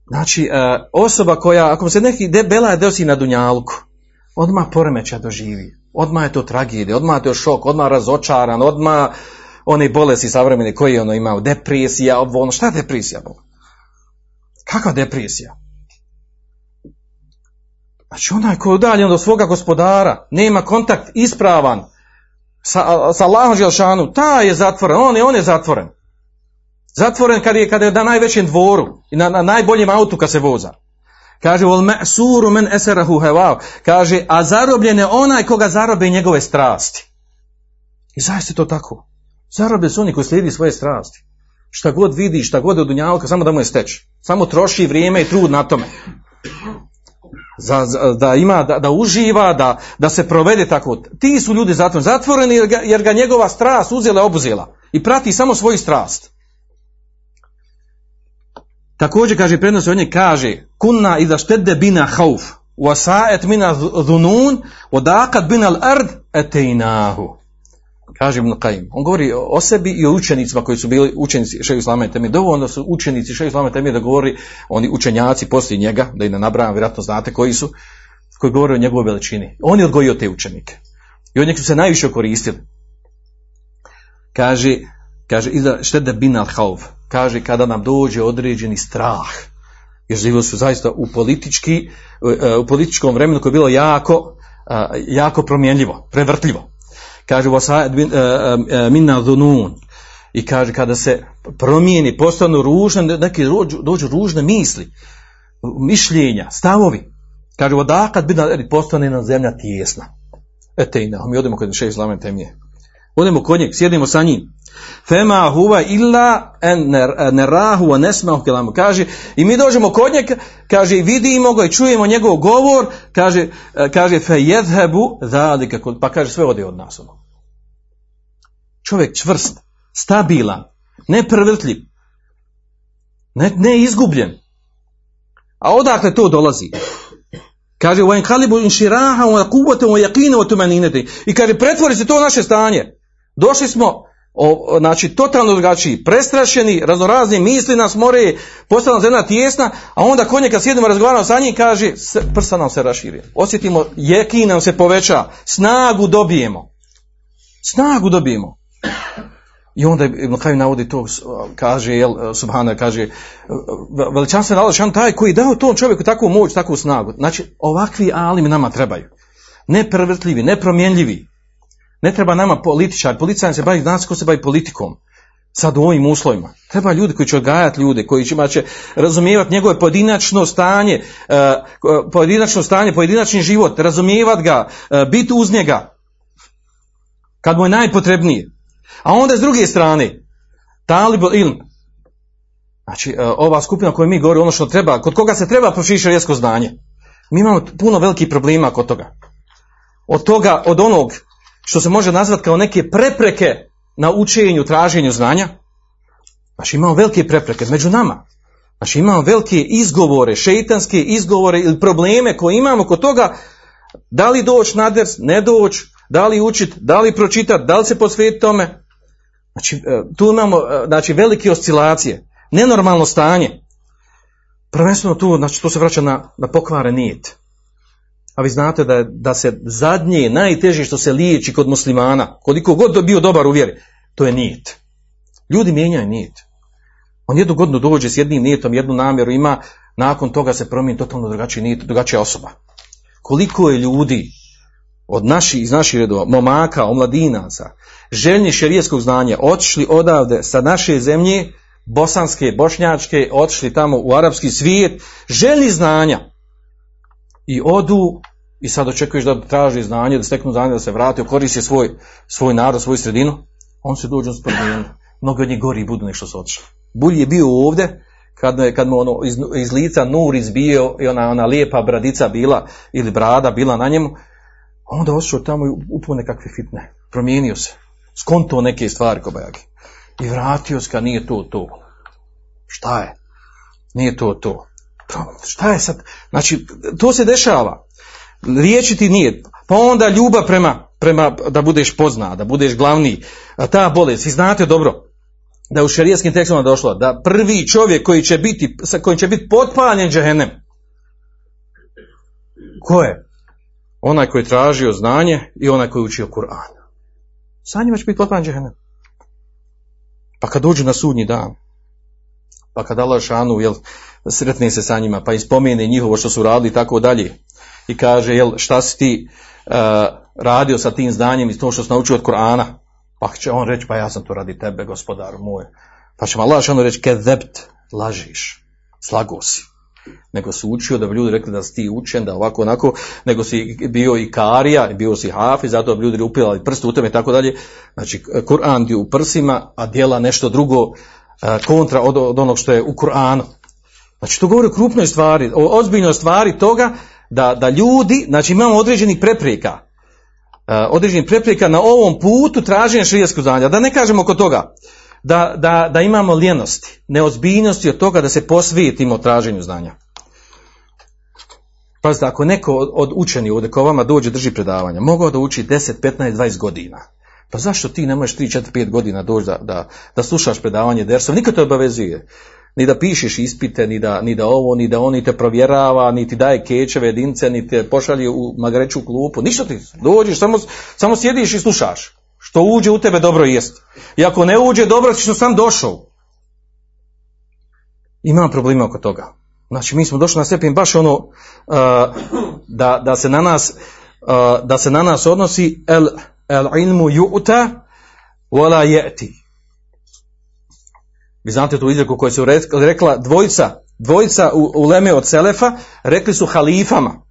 Znači, osoba koja, ako se neki debela desi na dunjalku, odmah poremeća doživi. Odmah je to tragedija, odmah je to šok, odmah razočaran, odmah one bolesti savremene koje ono imao, depresija, ono, šta je depresija? Kakva depresija? Znači onaj koji je udaljen od svoga gospodara, nema kontakt ispravan sa, sa Allahom Želšanu, ta je zatvoren, on je, on je zatvoren. Zatvoren kad je, kad je na najvećem dvoru i na, na najboljem autu kad se voza. Kaže, vol me'suru men eserahu. Kaže, a zarobljen je onaj koga zarobe njegove strasti. I zaista je to tako. Zarobe su oni koji slijedi svoje strasti. Šta god vidi, šta god je od samo da mu je steč. Samo troši vrijeme i trud na tome. Za, za, da ima, da, da uživa, da, da se provede tako. Ti su ljudi zatvoreni. Zatvoreni jer ga, jer ga njegova strast uzela i obuzela. I prati samo svoju strast. Također kaže prednost on je kaže kunna idha štedde bina hauf wa sa'et mina dhunun daqat bina al-ard atejnahu kaže Ibn Qayyim. On govori o sebi i o učenicima koji su bili učenici Šeju Islama i Temir. Dovoljno su učenici Šeju Islama i Temir da govori oni učenjaci poslije njega, da i ne nabrajam, vjerojatno znate koji su, koji govore o njegovoj veličini. On je odgojio te učenike. I od njih su se najviše koristili. Kaže, kaže, štede bin al hauf. Kaže, kada nam dođe određeni strah. Jer živjeli su zaista u politički, u političkom vremenu koje je bilo jako, jako promjenljivo, prevrtljivo kaže minna dhunun i kaže kada se promijeni postanu ružne neke dođu ružne misli mišljenja stavovi Kaže, odakad bi postane jedna zemlja tijesna. Ete mi odemo kod šehe islame temije. Odemo kod njeg, sjedimo sa njim. Fema huva illa en ner- nerahu wa nesmahu kelamu. Kaže, i mi dođemo kod njega, kaže, i vidimo ga i čujemo njegov govor, kaže, e, kaže, fe jedhebu zalika, pa kaže, sve ode od nas. Ono. Čovjek čvrst, stabilan, neprvrtljiv, ne, ne izgubljen. A odakle to dolazi? Kaže, u enkalibu inširaha, u kubate, u jakine, u. I kaže, pretvori se to naše stanje. Došli smo, o, znači, totalno drugačiji, prestrašeni, raznorazni misli nas more, postala nam zemlja tijesna, a onda kod njega sjedimo, razgovaramo sa njim, kaže, prsa nam se raširi. Osjetimo, jekin nam se poveća, snagu dobijemo. Snagu dobijemo. I onda Ibn Kajim navodi to, kaže, jel, Subhana, kaže, veličanstven Allah taj koji dao tom čovjeku takvu moć, takvu snagu. Znači, ovakvi alimi nama trebaju. Neprvrtljivi, nepromjenljivi. Ne treba nama političar, političar se bavi, znaš ko se bavi politikom. Sad u ovim uslovima. Treba ljudi koji će odgajati ljude, koji će, će razumijevati njegove pojedinačno stanje, eh, pojedinačno stanje, pojedinačni život, razumijevati ga, eh, biti uz njega. Kad mu je najpotrebnije. A onda s druge strane, talibul ilm. Znači, e, ova skupina koju mi govorimo, ono što treba, kod koga se treba proširiti šarijetsko znanje. Mi imamo puno velikih problema kod toga. Od toga, od onog što se može nazvati kao neke prepreke na učenju, traženju znanja. Znači, imamo velike prepreke među nama. Znači, imamo velike izgovore, šeitanske izgovore ili probleme koje imamo kod toga da li doći na ders, ne doći, da li učit, da li pročitati, da li se posvetiti tome. Znači, e, tu imamo e, znači, velike oscilacije, nenormalno stanje. Prvenstveno tu, znači, to se vraća na, na pokvare nijet. A vi znate da, da se zadnje, najteže što se liječi kod muslimana, koliko god bio dobar u vjeri, to je nijet. Ljudi mijenjaju nijet. On jednu godinu dođe s jednim nijetom, jednu namjeru ima, nakon toga se promijeni totalno drugačiji nijet, drugačija osoba. Koliko je ljudi od naših, iz naših redova, momaka, omladinaca, željni šerijetskog znanja, otišli odavde sa naše zemlje, bosanske, bošnjačke, otišli tamo u arapski svijet, željni znanja. I odu i sad očekuješ da traži znanje, da steknu znanje, da se vrati, koristi svoj, svoj narod, svoju sredinu. On se dođe s promijenili. Mnogi od njih gori budu nešto su otišli. Bulj je bio ovdje, kad, kad mu ono iz, iz lica nur izbio i ona, ona lijepa bradica bila, ili brada bila na njemu, onda otišao tamo i upao nekakve fitne. Promijenio se. Skonto neke stvari kobajagi. I vratio se kad nije to to. Šta je? Nije to to. Šta je sad? Znači, to se dešava. Riječi ti nije. Pa onda ljubav prema, prema da budeš pozna, da budeš glavni. A ta bolest, vi znate dobro, da je u šerijskim tekstovima došlo da prvi čovjek koji će biti, sa kojim će biti potpaljen džehennem. Ko je? Onaj koji je tražio znanje i onaj koji je učio Kur'an. Sa njima će biti potpaljen džehennem. Pa kad dođu na sudnji dan, pa kad Allah šanu, jel, sretne se sa njima, pa ispomene njihovo što su radili i tako dalje, i kaže, jel, šta si ti uh, radio sa tim znanjem i to što si naučio od Kur'ana, pa će on reći, pa ja sam to radi tebe, gospodar moj. Pa će Allah šanu reći, kezebt, lažiš, slago si. Nego si učio da bi ljudi rekli da si ti učen, da ovako onako, nego si bio i karija, bio si hafi, zato bi ljudi upilali prst u tome i tako dalje. Znači, Kur'an ti u prsima, a djela nešto drugo e, kontra od, od onog što je u Kur'anu. Znači, to govori o krupnoj stvari, o ozbiljnoj stvari toga da, da ljudi, znači imamo određenih prepreka, e, određenih prepreka na ovom putu traženja širijetskog znanja. Da ne kažemo oko toga, da, da, da imamo lijenosti, neozbiljnosti od toga da se posvetimo traženju znanja. Pazite, ako neko od, od učeni ovdje ko vama dođe drži predavanja, mogao da uči 10, 15, 20 godina. Pa zašto ti ne možeš 3, 4, 5 godina doći da, da, da slušaš predavanje dersov? Niko te obavezuje. Ni da pišeš ispite, ni da, ni da ovo, ni da on ni te provjerava, ni ti daje kečeve jedince, ni te pošalje u magareću klupu. Ništa ti. Dođeš, samo, samo sjediš i slušaš. Što uđe u tebe dobro jest. I ako ne uđe dobro, ti što sam došao. Imam problema oko toga. Znači, mi smo došli na stepen baš ono uh, da, da se na nas uh, da se na nas odnosi el, el ilmu ju'ta wala je'ti. Vi znate tu izreku koju su rekla dvojica, dvojica u, u leme od Selefa, rekli su halifama.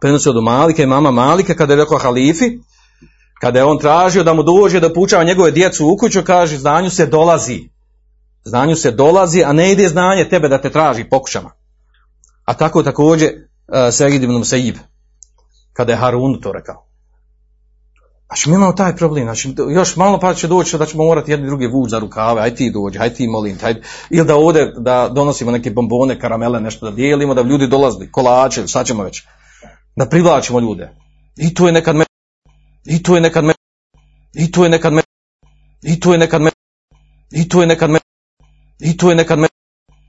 prenosi od Malike, mama Malike, kada je rekao halifi, kada je on tražio da mu dođe da poučava njegove djecu u kuću, kaže, znanju se dolazi. Znanju se dolazi, a ne ide znanje tebe da te traži pokušama. A tako također uh, Segid ibn kada je Harun to rekao. Znači mi imamo taj problem, znači još malo pa će doći da ćemo morati jedni drugi vući za rukave, aj ti dođi, aj ti molim, aj, ili da ovdje da donosimo neke bombone, karamele, nešto da dijelimo, da ljudi dolazili, kolače, šta ćemo već, da privlačimo ljude. I to je nekad me, i to je nekad me, i to je nekad me, i to je nekad me, i to je nekad me, i to je nekad me,